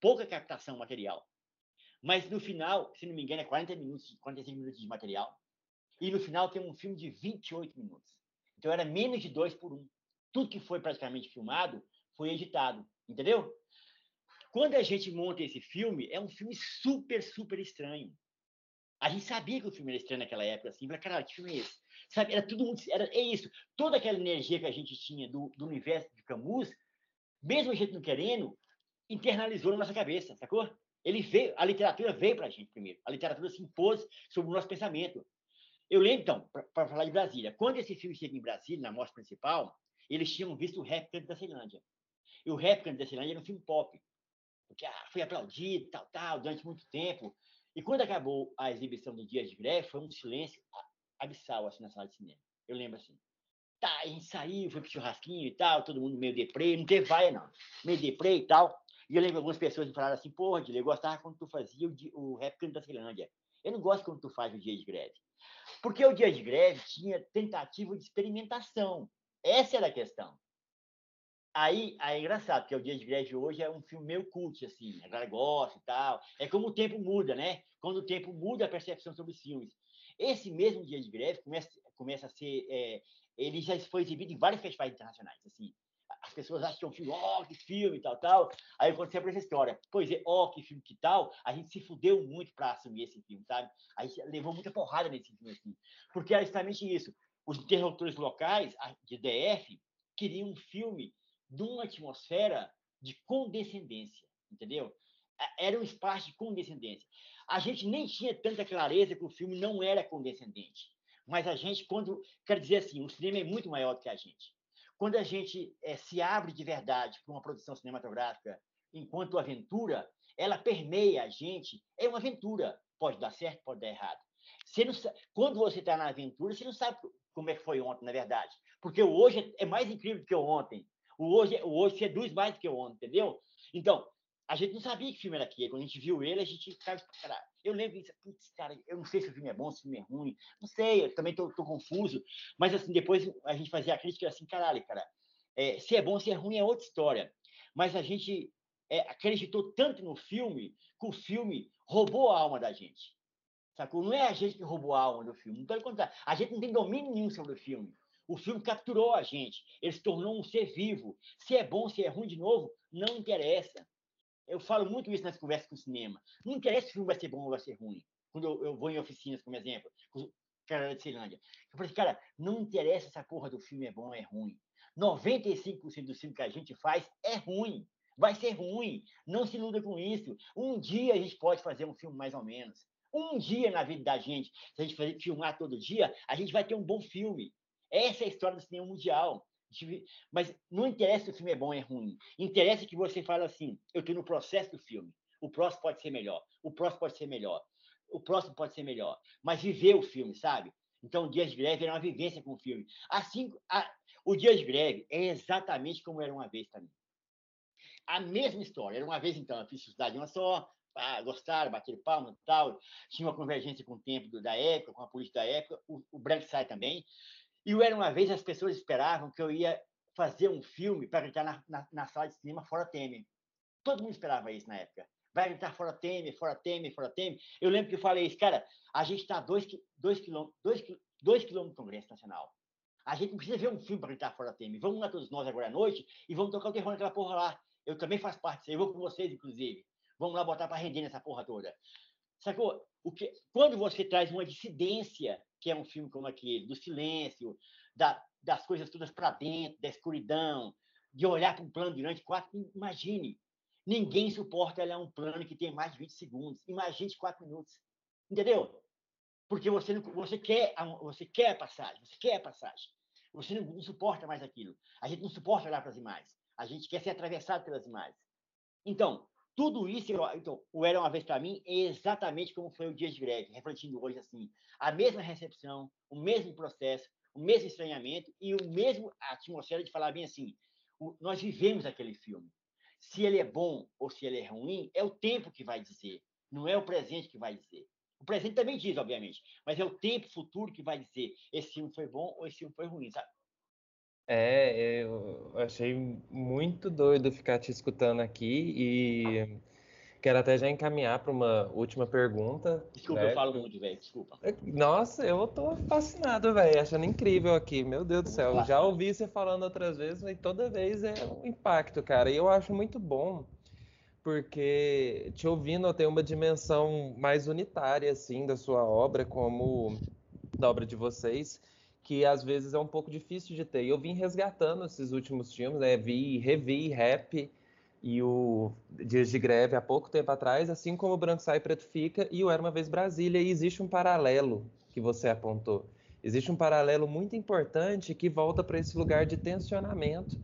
pouca captação material. Mas no final, se não me engano, é 40 minutos, 45 minutos de material, e no final tem um filme de 28 minutos. Então era menos de dois por um. Tudo que foi praticamente filmado foi editado, entendeu? Quando a gente monta esse filme, é um filme super, super estranho. A gente sabia que o filme era estranho naquela época, assim, mas, caralho, que filme é esse? Sabe, era tudo muito. Era, é isso. Toda aquela energia que a gente tinha do, do universo de Camus, mesmo a gente não querendo, internalizou na nossa cabeça, sacou? Ele veio, a literatura veio para a gente primeiro. A literatura se impôs sobre o nosso pensamento. Eu lembro, então, para falar de Brasília, quando esse filme chega em Brasília, na mostra principal, eles tinham visto o Rap da Ceilândia. E o Rap da Ceilândia era um filme pop porque ah, foi aplaudido, tal, tal, durante muito tempo. E quando acabou a exibição do Dias de Greve, foi um silêncio abissal assim, na sala de cinema. Eu lembro assim. Tá, a gente saiu, foi pro churrasquinho e tal, todo mundo meio deprê, não teve vaia, não. Meio deprê e tal. E eu lembro algumas pessoas me falaram assim, porra, Dile, eu gostava quando tu fazia o, o rap da Ceilândia. Eu não gosto quando tu faz o dia de greve. Porque o dia de greve tinha tentativa de experimentação. Essa era a questão. Aí, aí é engraçado, porque o Dia de Greve hoje é um filme meio cult, assim, a galera gosta e tal. É como o tempo muda, né? Quando o tempo muda a percepção sobre os filmes. Esse mesmo Dia de Greve começa, começa a ser... É, ele já foi exibido em vários festivais internacionais, assim. As pessoas acham que é ó, oh, que filme, tal, tal. Aí quando você essa história, pois é, ó, oh, que filme, que tal, a gente se fudeu muito para assumir esse filme, sabe? A gente levou muita porrada nesse filme, assim. Porque era justamente isso. Os interlocutores locais, de DF, queriam um filme de uma atmosfera de condescendência, entendeu? Era um espaço de condescendência. A gente nem tinha tanta clareza que o filme não era condescendente, mas a gente, quando. Quer dizer assim, o cinema é muito maior do que a gente. Quando a gente é, se abre de verdade para uma produção cinematográfica enquanto aventura, ela permeia a gente. É uma aventura. Pode dar certo, pode dar errado. Você não, quando você está na aventura, você não sabe como é que foi ontem, na verdade. Porque o hoje é mais incrível do que o ontem. O hoje, o hoje seduz mais do que o ontem, entendeu? Então, a gente não sabia que filme era aquele. Quando a gente viu ele, a gente ficava, cara, eu lembro disso, putz, cara, eu não sei se o filme é bom, se o filme é ruim, não sei, eu também tô confuso. Mas, assim, depois a gente fazia a crítica assim, caralho, cara, é, se é bom, se é ruim é outra história. Mas a gente é, acreditou tanto no filme que o filme roubou a alma da gente. Sacou? Não é a gente que roubou a alma do filme, pelo contrário, a gente não tem domínio nenhum sobre o filme. O filme capturou a gente, ele se tornou um ser vivo. Se é bom, se é ruim de novo, não interessa. Eu falo muito isso nas conversas com o cinema. Não interessa se o filme vai ser bom ou vai ser ruim. Quando eu, eu vou em oficinas, como exemplo, com o cara de Ceilândia. Eu falei, cara, não interessa se a porra do filme é bom ou é ruim. 95% do filme que a gente faz é ruim. Vai ser ruim. Não se iluda com isso. Um dia a gente pode fazer um filme mais ou menos. Um dia na vida da gente, se a gente filmar todo dia, a gente vai ter um bom filme. Essa é a história do cinema mundial. Mas não interessa se o filme é bom ou é ruim. Interessa que você fala assim: eu estou no processo do filme. O próximo pode ser melhor. O próximo pode ser melhor. O próximo pode ser melhor. Mas viver o filme, sabe? Então, o Dias de Greve era uma vivência com o filme. Assim, a, o Dias de Greve é exatamente como era uma vez também. A mesma história. Era uma vez, então, eu fiz Cidade Uma Só, ah, gostaram, bateram palma e tal. Tinha uma convergência com o tempo da época, com a política da época. O, o Branco sai também. E o Era Uma Vez, as pessoas esperavam que eu ia fazer um filme para gritar na, na, na, sala de cinema fora Temer. Todo mundo esperava isso na época. Vai gritar fora Temer, fora Temer, fora Temer. Eu lembro que eu falei isso, cara, a gente está a dois, quilômetros, dois, dois quilômetros do Congresso Nacional. A gente não precisa ver um filme para gritar fora Temer. Vamos lá todos nós agora à noite e vamos tocar o terror naquela porra lá. Eu também faço parte disso. Eu vou com vocês, inclusive. Vamos lá botar para render nessa porra toda. Sacou? O que, quando você traz uma dissidência, que é um filme como aquele, do silêncio, da, das coisas todas para dentro, da escuridão, de olhar para um plano durante quatro. Imagine, ninguém suporta olhar um plano que tem mais de 20 segundos. Imagine quatro minutos. Entendeu? Porque você, não, você, quer, você quer a passagem, você quer a passagem. Você não, não suporta mais aquilo. A gente não suporta olhar para as imagens. A gente quer ser atravessado pelas imagens. Então, tudo isso, então, o Era Uma Vez para mim, é exatamente como foi o dia de greve, refletindo hoje assim. A mesma recepção, o mesmo processo, o mesmo estranhamento e o mesmo atmosfera de falar bem assim, o, nós vivemos aquele filme. Se ele é bom ou se ele é ruim, é o tempo que vai dizer, não é o presente que vai dizer. O presente também diz, obviamente, mas é o tempo futuro que vai dizer esse filme foi bom ou esse filme foi ruim, sabe? É, eu achei muito doido ficar te escutando aqui e quero até já encaminhar para uma última pergunta. Desculpa, né? eu falo muito, velho, desculpa. É, nossa, eu tô fascinado, velho, achando incrível aqui, meu Deus do céu. Já ouvi você falando outras vezes e toda vez é um impacto, cara. E eu acho muito bom porque te ouvindo tem uma dimensão mais unitária assim da sua obra como da obra de vocês que às vezes é um pouco difícil de ter. E eu vim resgatando esses últimos filmes, né? Vi, revi Rap e o Dias de Greve há pouco tempo atrás, assim como o Branco Sai Preto Fica e o Era Uma Vez Brasília. E existe um paralelo que você apontou. Existe um paralelo muito importante que volta para esse lugar de tensionamento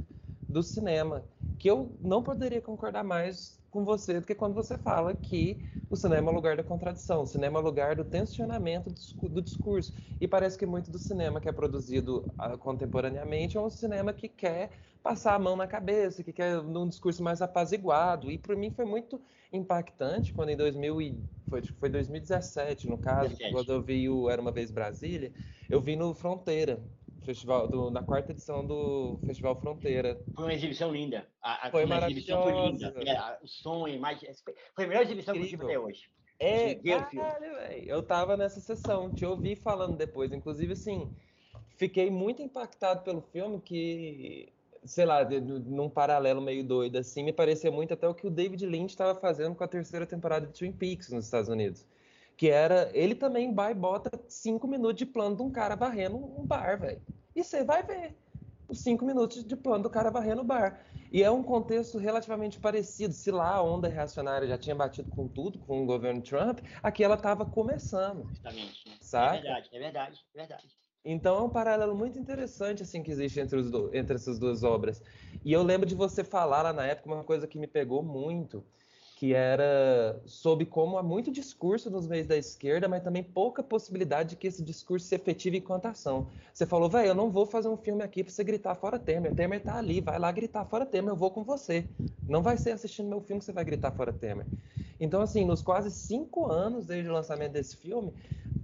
do cinema, que eu não poderia concordar mais com você do que quando você fala que o cinema é o lugar da contradição, o cinema é o lugar do tensionamento do discurso. E parece que muito do cinema que é produzido uh, contemporaneamente é um cinema que quer passar a mão na cabeça, que quer um discurso mais apaziguado. E para mim foi muito impactante quando em 2000 e, foi, foi 2017, no caso, 17. quando eu vi o Era uma vez Brasília, eu vi no Fronteira, festival do, na quarta edição do Festival Fronteira. Foi uma exibição linda. A, a, foi maravilhosa. Foi linda. É, o som, a imagem. Foi a melhor exibição Incrível. que eu tive até hoje. É, caralho, velho. Eu tava nessa sessão, te ouvi falando depois. Inclusive, assim, fiquei muito impactado pelo filme que, sei lá, num paralelo meio doido, assim, me parecia muito até o que o David Lynch estava fazendo com a terceira temporada de Twin Peaks nos Estados Unidos que era ele também vai e bota cinco minutos de plano de um cara varrendo um bar, velho. E você vai ver os cinco minutos de plano do cara varrendo o bar. E é um contexto relativamente parecido. Se lá a onda reacionária já tinha batido com tudo, com o governo Trump, aqui ela estava começando. Justamente. Né? Sabe? É verdade, é verdade, é verdade. Então é um paralelo muito interessante assim que existe entre, os do, entre essas duas obras. E eu lembro de você falar lá na época uma coisa que me pegou muito, que era sobre como há muito discurso nos meios da esquerda, mas também pouca possibilidade de que esse discurso se efetive enquanto ação. Você falou, velho, eu não vou fazer um filme aqui para você gritar fora Temer. Temer tá ali, vai lá gritar fora Temer, eu vou com você. Não vai ser assistindo meu filme que você vai gritar fora Temer. Então, assim, nos quase cinco anos desde o lançamento desse filme,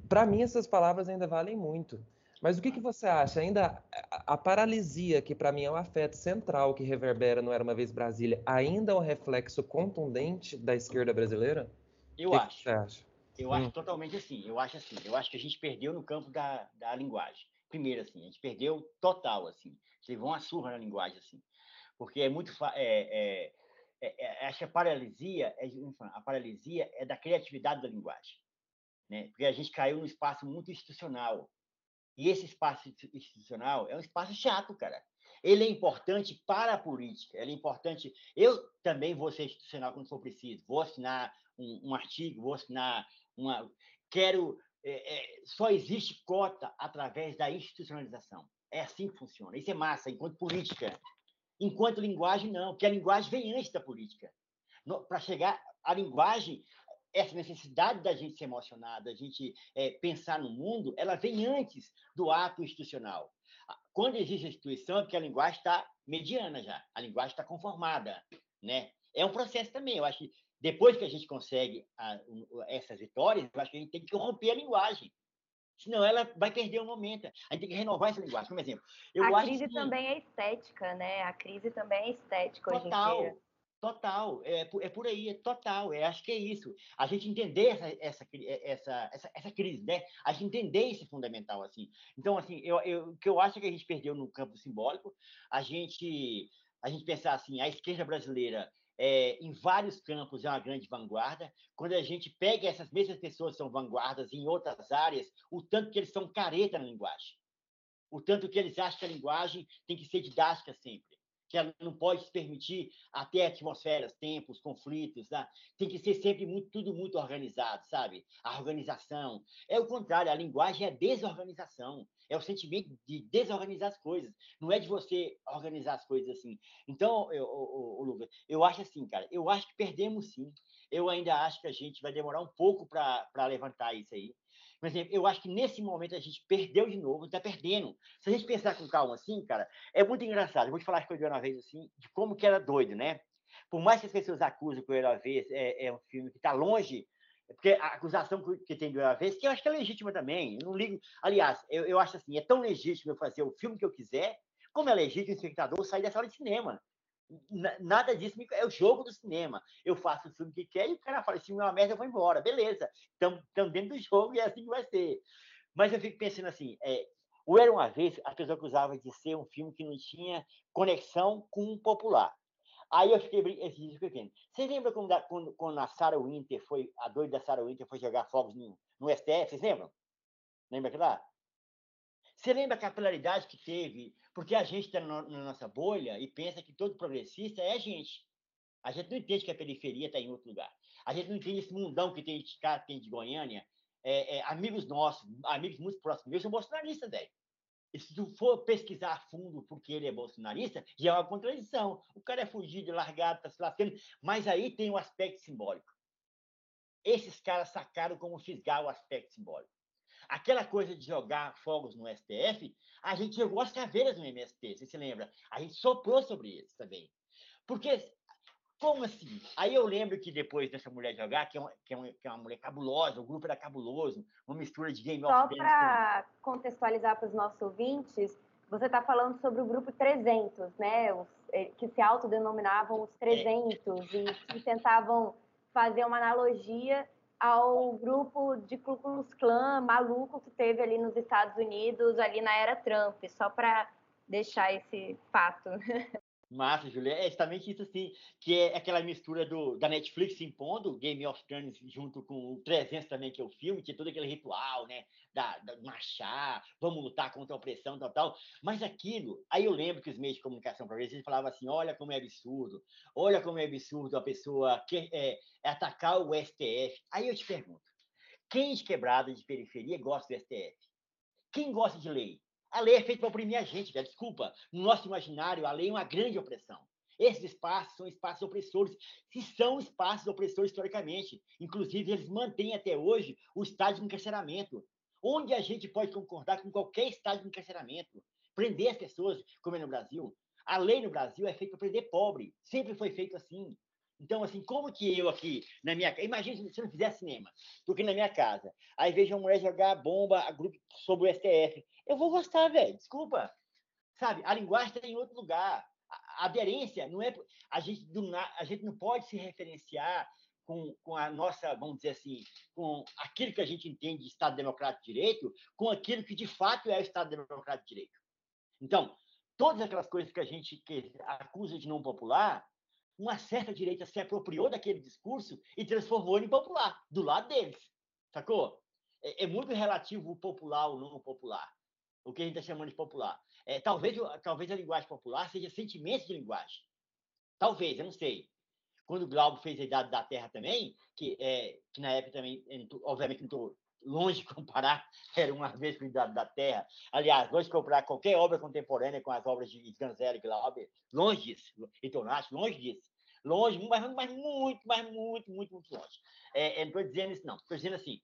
para mim essas palavras ainda valem muito. Mas o que, que você acha? Ainda a, a paralisia, que para mim é o afeto central que reverbera no Era Uma Vez Brasília, ainda é um reflexo contundente da esquerda brasileira? Eu que acho. Que você acha? Eu hum. acho totalmente assim. Eu acho assim. Eu acho que a gente perdeu no campo da, da linguagem. Primeiro, assim, a gente perdeu total, assim. A gente levou uma surra na linguagem, assim. Porque é muito... É, é, é, é, acho que a paralisia, é, a paralisia é da criatividade da linguagem. Né? Porque a gente caiu num espaço muito institucional e esse espaço institucional é um espaço chato, cara. Ele é importante para a política, ele é importante. Eu também vou ser institucional quando for preciso. Vou assinar um, um artigo, vou assinar uma. Quero. É, é, só existe cota através da institucionalização. É assim que funciona. Isso é massa, enquanto política. Enquanto linguagem, não, porque a linguagem vem antes da política. Para chegar, a linguagem essa necessidade da gente se emocionar, da gente é, pensar no mundo, ela vem antes do ato institucional. Quando existe a instituição, é porque a linguagem está mediana já, a linguagem está conformada, né? É um processo também. Eu acho que depois que a gente consegue a, essas vitórias, eu acho que a gente tem que romper a linguagem. Senão ela vai perder o momento. A gente tem que renovar essa linguagem. Por exemplo, eu a crise que... também é estética, né? A crise também é estética Total. hoje em dia. Total, é, é por aí, é total. É, acho que é isso. A gente entender essa, essa, essa, essa, essa crise, né? A gente entender isso é fundamental, assim. Então, assim, eu, eu, o que eu acho que a gente perdeu no campo simbólico, a gente, a gente pensar assim, a esquerda brasileira é, em vários campos é uma grande vanguarda. Quando a gente pega essas mesmas pessoas que são vanguardas em outras áreas, o tanto que eles são careta na linguagem, o tanto que eles acham que a linguagem tem que ser didática sempre que ela não pode se permitir até atmosferas, tempos, conflitos, né? tem que ser sempre muito, tudo muito organizado, sabe? A organização. É o contrário, a linguagem é desorganização, é o sentimento de desorganizar as coisas, não é de você organizar as coisas assim. Então, eu, eu, eu, Lucas, eu acho assim, cara, eu acho que perdemos sim. Eu ainda acho que a gente vai demorar um pouco para levantar isso aí. Por exemplo, eu acho que nesse momento a gente perdeu de novo, está perdendo. Se a gente pensar com calma assim, cara, é muito engraçado. Eu vou te falar que eu vi uma vez assim, de como que era doido, né? Por mais que as pessoas acusem que o Era Vez é, é um filme que está longe, porque a acusação que tem do Era Vez, que eu acho que é legítima também. Eu não ligo. Aliás, eu, eu acho assim, é tão legítimo eu fazer o filme que eu quiser, como é legítimo o espectador sair da sala de cinema nada disso é o jogo do cinema. Eu faço o filme que quer e o cara fala, filme é uma merda, eu vou embora. Beleza, estamos dentro do jogo e é assim que vai ser. Mas eu fico pensando assim, é, o Era Uma Vez, a pessoa acusava de ser um filme que não tinha conexão com o popular. Aí eu fiquei esse dia pequeno. Você lembra quando, quando, quando a Sarah Winter foi, a doida da Sarah Winter foi jogar fogos no, no STF? Vocês lembram? Lembra que lá? Você lembra a capilaridade que teve? Porque a gente está na nossa bolha e pensa que todo progressista é a gente. A gente não entende que a periferia está em outro lugar. A gente não entende esse mundão que tem de cá, tem de Goiânia. É, é, amigos nossos, amigos muito próximos meus, são bolsonaristas, velho. E se tu for pesquisar a fundo porque ele é bolsonarista, já é uma contradição. O cara é fugido, largado, está se lascando. Mas aí tem o um aspecto simbólico. Esses caras sacaram como fisgar o aspecto simbólico. Aquela coisa de jogar fogos no STF, a gente jogou as caveiras no MST, você se lembra? A gente soprou sobre isso também. Porque, como assim? Aí eu lembro que depois dessa mulher jogar, que é uma, que é uma, que é uma mulher cabulosa, o grupo era cabuloso, uma mistura de Game Só of. Só para contextualizar para os nossos ouvintes, você está falando sobre o grupo 300, né? Os, eh, que se autodenominavam os 300 é. e que tentavam fazer uma analogia ao grupo de Ku Klux Klan maluco que teve ali nos Estados Unidos, ali na era Trump, só para deixar esse fato. Massa, Julia. É exatamente isso, assim, que é aquela mistura do, da Netflix impondo Game of Thrones junto com o 300 também, que é o filme, que é todo aquele ritual, né, da, da marchar, vamos lutar contra a opressão, tal, tal. Mas aquilo, aí eu lembro que os meios de comunicação, para eles falavam assim, olha como é absurdo, olha como é absurdo a pessoa que, é, é atacar o STF. Aí eu te pergunto, quem de quebrada, de periferia, gosta do STF? Quem gosta de lei? A lei é feita para oprimir a gente, cara. desculpa. No nosso imaginário, a lei é uma grande opressão. Esses espaços são espaços opressores, se são espaços opressores historicamente. Inclusive, eles mantêm até hoje o estado de encarceramento, onde a gente pode concordar com qualquer estado de encarceramento. Prender as pessoas, como é no Brasil. A lei no Brasil é feita para prender pobre. Sempre foi feito assim. Então, assim, como que eu aqui, na minha casa, imagina se eu não fizesse cinema, tô aqui na minha casa, aí vejo uma mulher jogar bomba a grupo sobre o STF. Eu vou gostar, velho, desculpa. Sabe, a linguagem está em outro lugar. A, aderência não é. A gente, do, a gente não pode se referenciar com, com a nossa, vamos dizer assim, com aquilo que a gente entende de Estado Democrático de Direito, com aquilo que de fato é o Estado Democrático de Direito. Então, todas aquelas coisas que a gente que acusa de não popular, uma certa direita se apropriou daquele discurso e transformou em popular, do lado deles. Sacou? É, é muito relativo o popular ou não popular. O que a gente está chamando de popular. É, talvez, talvez a linguagem popular seja sentimento de linguagem. Talvez, eu não sei. Quando o Glauco fez a Idade da Terra também, que, é, que na época também, obviamente não estou longe de comparar, era uma vez com a Idade da Terra. Aliás, longe de comparar qualquer obra contemporânea com as obras de Sganzerla e Glauber, longe disso, e Tonati, longe disso. Longe, mas, mas muito, mas muito, muito, muito longe. É, é não estou dizendo isso, não. Estou dizendo assim,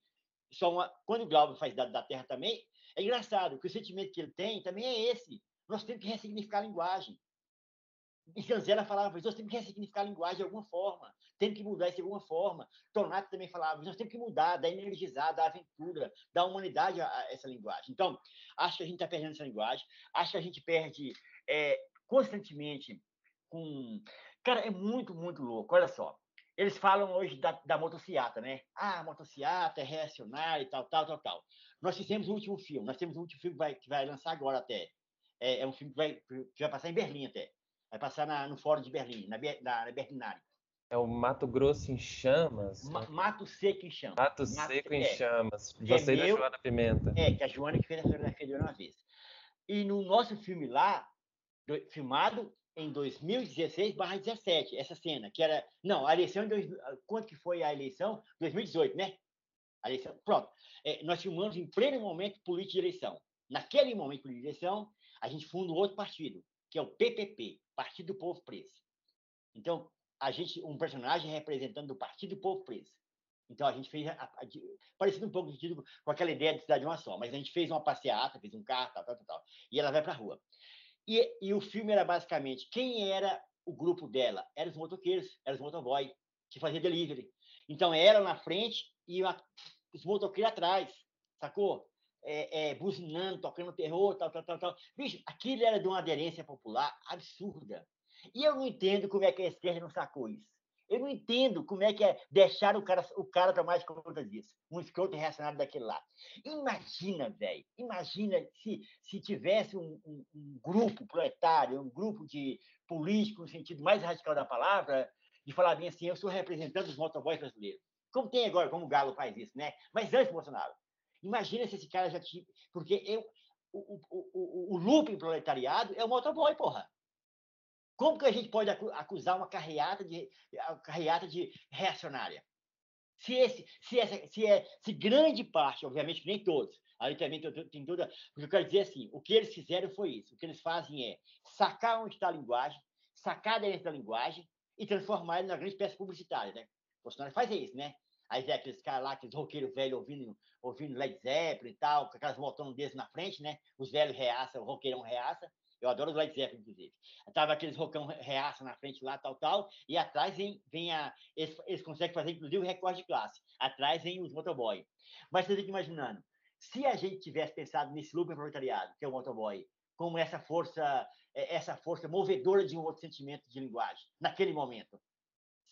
só uma, quando o Glauber faz Idade da Terra também, é engraçado que o sentimento que ele tem também é esse. Nós temos que ressignificar a linguagem. E Sganzella falava, nós temos que ressignificar a linguagem de alguma forma, temos que mudar isso de alguma forma. Tornato também falava, nós temos que mudar, dar energizar, dar aventura, dar humanidade a essa linguagem. Então, acho que a gente está perdendo essa linguagem, acho que a gente perde é, constantemente com Cara, é muito, muito louco. Olha só. Eles falam hoje da, da motociata, né? Ah, a motociata é reacionária e tal, tal, tal, tal. Nós fizemos o último filme. Nós temos o último filme que vai, que vai lançar agora até. É, é um filme que vai, que vai passar em Berlim até. Vai passar na, no Fórum de Berlim, na, na, na Berlinale. É o Mato Grosso em Chamas? Ma, Mato Seco em Chamas. Mato, Mato Seco em é. Chamas. Gostei é da meu, Joana Pimenta. É, que a Joana que fez a fotografia de uma vez. E no nosso filme lá, do, filmado em 2016/17, essa cena, que era. Não, a eleição em. Dois, quanto que foi a eleição? 2018, né? A eleição. Pronto. É, nós filmamos em pleno momento político de eleição. Naquele momento político de eleição, a gente funda um outro partido, que é o PPP Partido do Povo Preso. Então, a gente, um personagem representando o Partido do Povo Preso. Então, a gente fez, a, a, parecido um pouco com aquela ideia de cidade uma só, mas a gente fez uma passeata, fez um carro, tal, tal, tal, e ela vai para a rua. E, e o filme era basicamente quem era o grupo dela? Eram os motoqueiros, eram os motoboy, que faziam delivery. Então, ela na frente e os motoqueiros atrás, sacou? É, é, buzinando, tocando terror, tal, tal, tal, tal. Bicho, aquilo era de uma aderência popular absurda. E eu não entendo como é que a esquerda não sacou isso. Eu não entendo como é que é deixar o cara, o cara tomar conta disso. Um escroto reacionário daquele lá. Imagina, velho. Imagina se, se tivesse um, um, um, grupo proletário, um grupo de político, no sentido mais radical da palavra, de falar bem assim, eu sou representante dos motoboys brasileiros. Como tem agora, como o Galo faz isso, né? Mas antes Bolsonaro. Imagina se esse cara já tinha. Porque eu, o, o, o, o looping proletariado é o motoboy, porra. Como que a gente pode acusar uma carreata de, carreata de reacionária? Se, esse, se, essa, se, é, se grande parte, obviamente nem todos, aí também tem toda. Que eu quero dizer é assim: o que eles fizeram foi isso. O que eles fazem é sacar onde está a linguagem, sacar dentro da linguagem e transformar ele na grande peça publicitária. Né? Bolsonaro faz isso, né? Aí é aqueles caras lá, aqueles roqueiros velhos ouvindo, ouvindo Led Zeppelin e tal, com aquelas motonas deles na frente, né? Os velhos reaça, o roqueirão reaça. Eu adoro o Led Zeppelin, inclusive. Tava aqueles rocão reaça na frente lá, tal, tal, e atrás vem, vem a. Eles, eles conseguem fazer, inclusive, o recorde de classe. Atrás vem os motoboy. Mas você fica imaginando, se a gente tivesse pensado nesse loop proletariado, que é o motoboy, como essa força, é, essa força movedora de um outro sentimento de linguagem, naquele momento,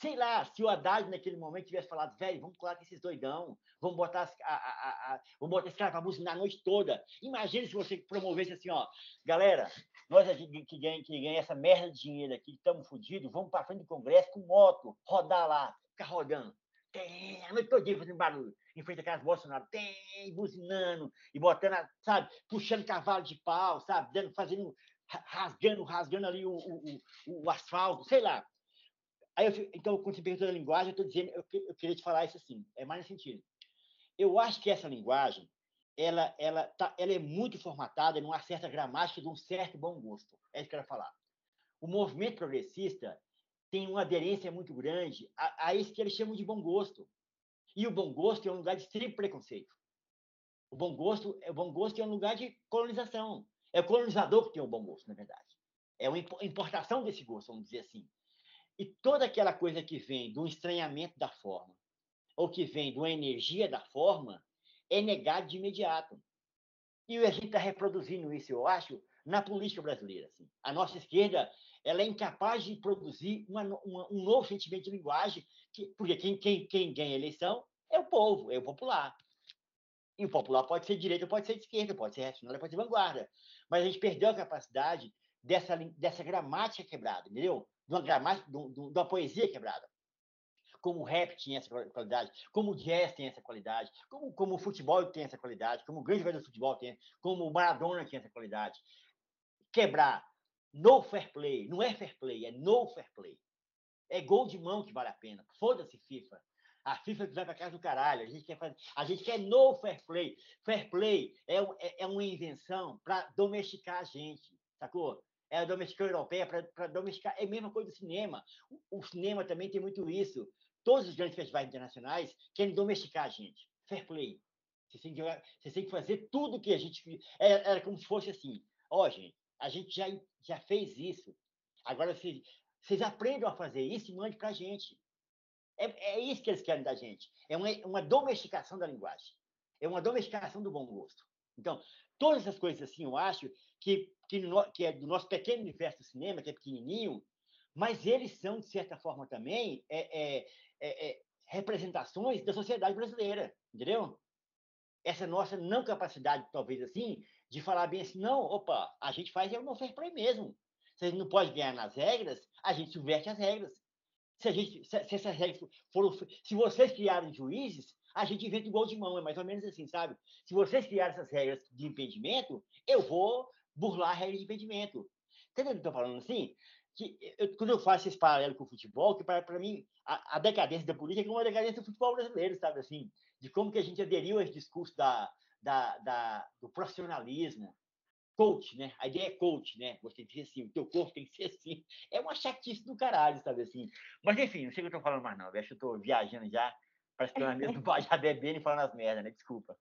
Sei lá, se o Haddad naquele momento tivesse falado, velho, vamos colar com esses doidão, vamos botar, a, a, a, vamos botar esse cara para buzinar a noite toda. Imagina se você promovesse assim, ó, galera, nós que ganhamos que ganha essa merda de dinheiro aqui, estamos fodidos, vamos para frente do Congresso com moto, rodar lá, ficar rodando. Tem, a noite todinha fazendo barulho, em frente à casa do Bolsonaro, tem, buzinando, e botando, sabe, puxando cavalo de pau, sabe, dando, fazendo, rasgando, rasgando ali o, o, o, o asfalto, sei lá. Aí eu, então, quando você perguntou da linguagem, eu estou dizendo, eu, eu, queria te falar isso assim, é mais nesse sentido. Eu acho que essa linguagem, ela, ela, tá, ela é muito formatada numa certa gramática de um certo bom gosto. É isso que eu quero falar. O movimento progressista tem uma aderência muito grande a, a isso que eles chamam de bom gosto. E o bom gosto é um lugar de extremo preconceito. O bom gosto, o bom gosto é um lugar de colonização. É o colonizador que tem o bom gosto, na verdade. É uma importação desse gosto, vamos dizer assim. E toda aquela coisa que vem do estranhamento da forma, ou que vem de uma energia da forma, é negado de imediato. E a gente está reproduzindo isso, eu acho, na política brasileira. Assim. A nossa esquerda ela é incapaz de produzir uma, uma, um novo sentimento de linguagem, que, porque quem, quem, quem ganha a eleição é o povo, é o popular. E o popular pode ser direita, pode ser esquerda, pode ser reacionário, pode ser vanguarda. Mas a gente perdeu a capacidade dessa, dessa gramática quebrada, entendeu? De uma gramática, de, de uma poesia quebrada. Como o rap tinha essa qualidade, como o jazz tem essa qualidade, como, como o futebol tem essa qualidade, como o grande jogador do futebol tem, como o Maradona tem essa qualidade. Quebrar no fair play, não é fair play, é no fair play. É gol de mão que vale a pena. Foda-se, FIFA. A FIFA vai para casa do caralho. A gente quer fazer, a gente quer no fair play. Fair play é, é, é uma invenção para domesticar a gente, sacou? É a europeia para domesticar. É a mesma coisa do cinema. O, o, cinema também tem muito isso. Todos os grandes festivais internacionais querem domesticar a gente. Fair play. Você tem que, você tem que fazer tudo que a gente. Era, é, era como se fosse assim: ó, oh, gente, a gente já, já fez isso. Agora vocês, vocês aprendam a fazer isso e mandem para a gente. É, é isso que eles querem da gente. É uma, uma domesticação da linguagem. É uma domesticação do bom gosto. Então, todas essas coisas assim, eu acho que, que, no, que é do nosso pequeno universo do cinema, que é pequenininho, mas eles são, de certa forma, também é, é, é, é representações da sociedade brasileira, entendeu? Essa nossa não capacidade, talvez assim, de falar bem assim, não, opa, a gente faz é o nosso fair play mesmo. Se a gente não pode ganhar nas regras, a gente subverte as regras. Se, a gente, se, se essas regras foram. Se vocês criaram juízes, a gente inventa gol de mão, é mais ou menos assim, sabe? Se vocês criaram essas regras de impedimento, eu vou burlar a regra de impedimento. Entendeu o que eu estou falando assim? Que eu, quando eu faço esse paralelo com o futebol, que para mim a, a, decadência da política é uma decadência do futebol brasileiro, sabe assim? De como que a gente aderiu a esse discurso da, da, da, do profissionalismo, coach, né? A ideia é coach, né? Você tem que ser assim, o teu corpo tem que ser assim. É uma chatice do caralho, sabe assim? Mas enfim, não sei o que eu tô falando mais não. Eu acho que eu tô viajando já. Parece que eu na mesa do já bebendo e falando as merdas, né? Desculpa.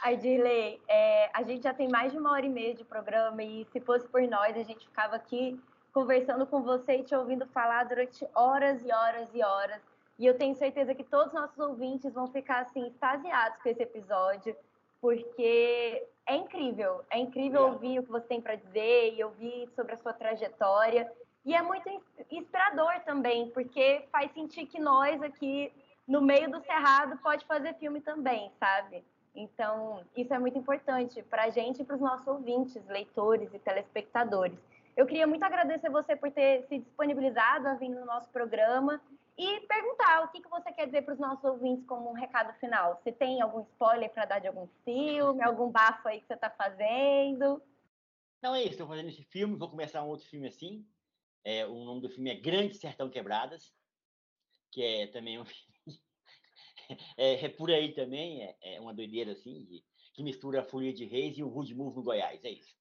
Aí, Dirley, é, a gente já tem mais de uma hora e meia de programa e se fosse por nós, a gente ficava aqui conversando com você e te ouvindo falar durante horas e horas e horas. E eu tenho certeza que todos os nossos ouvintes vão ficar assim extasiados com esse episódio, porque é incrível, é incrível é. ouvir o que você tem para dizer e ouvir sobre a sua trajetória. E é muito inspirador também, porque faz sentir que nós aqui no meio do cerrado pode fazer filme também, sabe? Então, isso é muito importante para a gente e para os nossos ouvintes, leitores e telespectadores. Eu queria muito agradecer você por ter se disponibilizado a vir no nosso programa e perguntar o que, que você quer dizer para os nossos ouvintes como um recado final. Você tem algum spoiler para dar de algum filme, algum bafo aí que você está fazendo? Não, é isso. Estou fazendo esse filme, vou começar um outro filme assim. É, o nome do filme é Grande Sertão Quebradas, que é também um é, é, por aí também, é, é uma doideira assim, de, que mistura a Folia de Reis e o Rude Move no Goiás, é isso.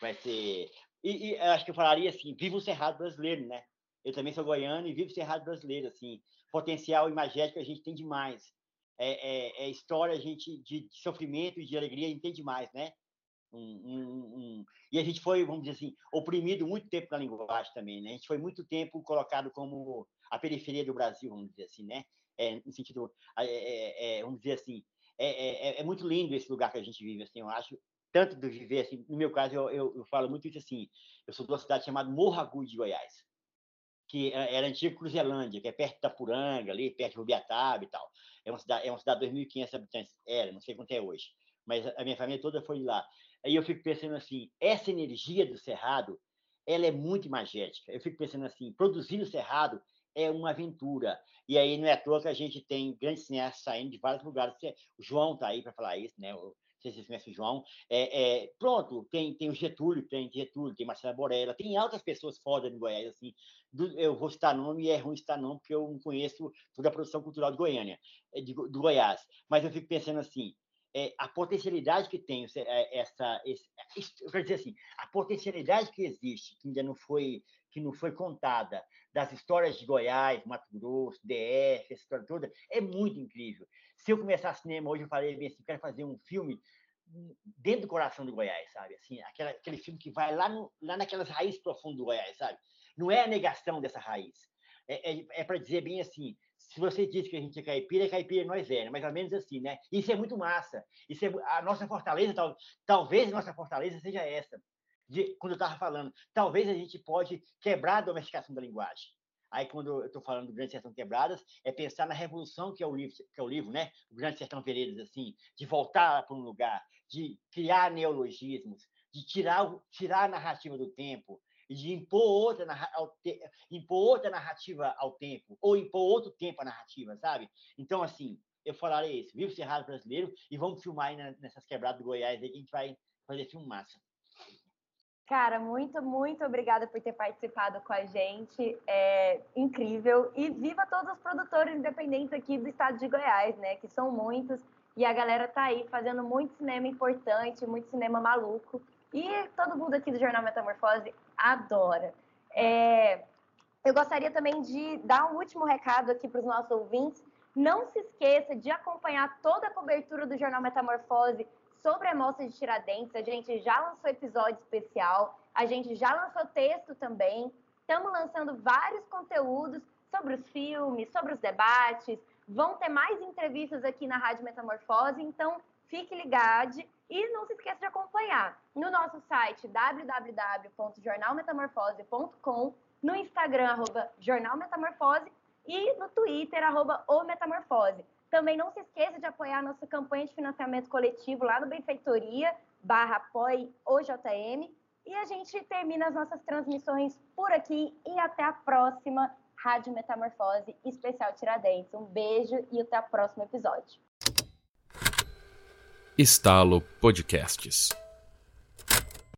Vai ser. E, e acho que eu falaria assim: viva o Cerrado brasileiro, né? Eu também sou goiano e vivo o Cerrado brasileiro, assim. Potencial imagético a gente tem demais. É, é, é história a gente de, de, sofrimento e de alegria a gente tem demais, né? Um, um, um, e a gente foi, vamos dizer assim, oprimido muito tempo na linguagem também, né? A gente foi muito tempo colocado como a periferia do Brasil, vamos dizer assim, né? É, no sentido, é, é, é, vamos dizer assim, é, é, é, muito lindo esse lugar que a gente vive, assim, eu acho, tanto do viver, assim, no meu caso, eu, eu, eu falo muito isso assim, eu sou de uma cidade chamada Morro de Goiás, que era a antiga Cruzelândia, que é perto da Puranga, ali, perto de Rubiataba e tal. É uma cidade, é uma cidade de 2.500 habitantes, era, não sei quanto é hoje, mas a minha família toda foi lá. Aí eu fico pensando assim, essa energia do Cerrado, ela é muito imagética. Eu fico pensando assim, produzir o Cerrado é uma aventura. E aí não é à toa que a gente tem grandes cineastas saindo de vários lugares. O João está aí para falar isso, né? Não sei se vocês conhecem o João. É, é, pronto, tem, tem o Getúlio, tem Getúlio, tem Marcela Borella, tem altas pessoas fodas no Goiás, assim. Do, eu vou citar nome e é ruim citar nome, porque eu não conheço toda a produção cultural de Goiânia, é, de, do Goiás. Mas eu fico pensando assim, é, a potencialidade que tem é, essa, esse, eu quero dizer assim, a potencialidade que existe, que ainda não foi que não foi contada das histórias de Goiás, Mato Grosso, DF, essa história toda, é muito incrível. Se eu começar cinema hoje, eu falei bem assim, quero fazer um filme dentro do coração do Goiás, sabe? Assim, aquela, aquele filme que vai lá, no, lá naquelas raízes profundas do Goiás, sabe? Não é a negação dessa raiz. É, é, é para dizer bem assim, se você diz que a gente é caipira, é caipira nós é, né? mais ou menos assim, né? Isso é muito massa. Isso é, a nossa fortaleza, tal, talvez a nossa fortaleza seja essa de, quando eu estava falando, talvez a gente pode quebrar a domesticação da linguagem. Aí, quando eu estou falando do Grande Sertão Quebradas, é pensar na revolução que é o livro, que é o livro, né? O Grande Sertão Veredas, assim, de voltar para um lugar, de criar neologismos, de tirar, tirar a narrativa do tempo, e de impor outra, impor outra narrativa ao tempo, ou impor outro tempo à narrativa, sabe? Então, assim, eu falarei isso, viva o Cerrado Brasileiro, e vamos filmar aí nessas quebradas do Goiás aí, que a gente vai fazer filme massa. Cara, muito, muito obrigada por ter participado com a gente. É incrível. E viva todos os produtores independentes aqui do estado de Goiás, né? Que são muitos. E a galera tá aí fazendo muito cinema importante, muito cinema maluco. E todo mundo aqui do Jornal Metamorfose adora. É, eu gostaria também de dar um último recado aqui para os nossos ouvintes. Não se esqueça de acompanhar toda a cobertura do Jornal Metamorfose sobre a Mostra de Tiradentes. A gente já lançou episódio especial, a gente já lançou texto também. Estamos lançando vários conteúdos sobre os filmes, sobre os debates. Vão ter mais entrevistas aqui na Rádio Metamorfose, então fique ligado e não se esqueça de acompanhar no nosso site www.jornalmetamorfose.com no Instagram, arroba Jornal Metamorfose, e no Twitter, arroba o Metamorfose. Também não se esqueça de apoiar a nossa campanha de financiamento coletivo lá no Benfeitoria, barra apoie OJM. E a gente termina as nossas transmissões por aqui e até a próxima Rádio Metamorfose Especial Tiradentes. Um beijo e até o próximo episódio. Estalo Podcasts.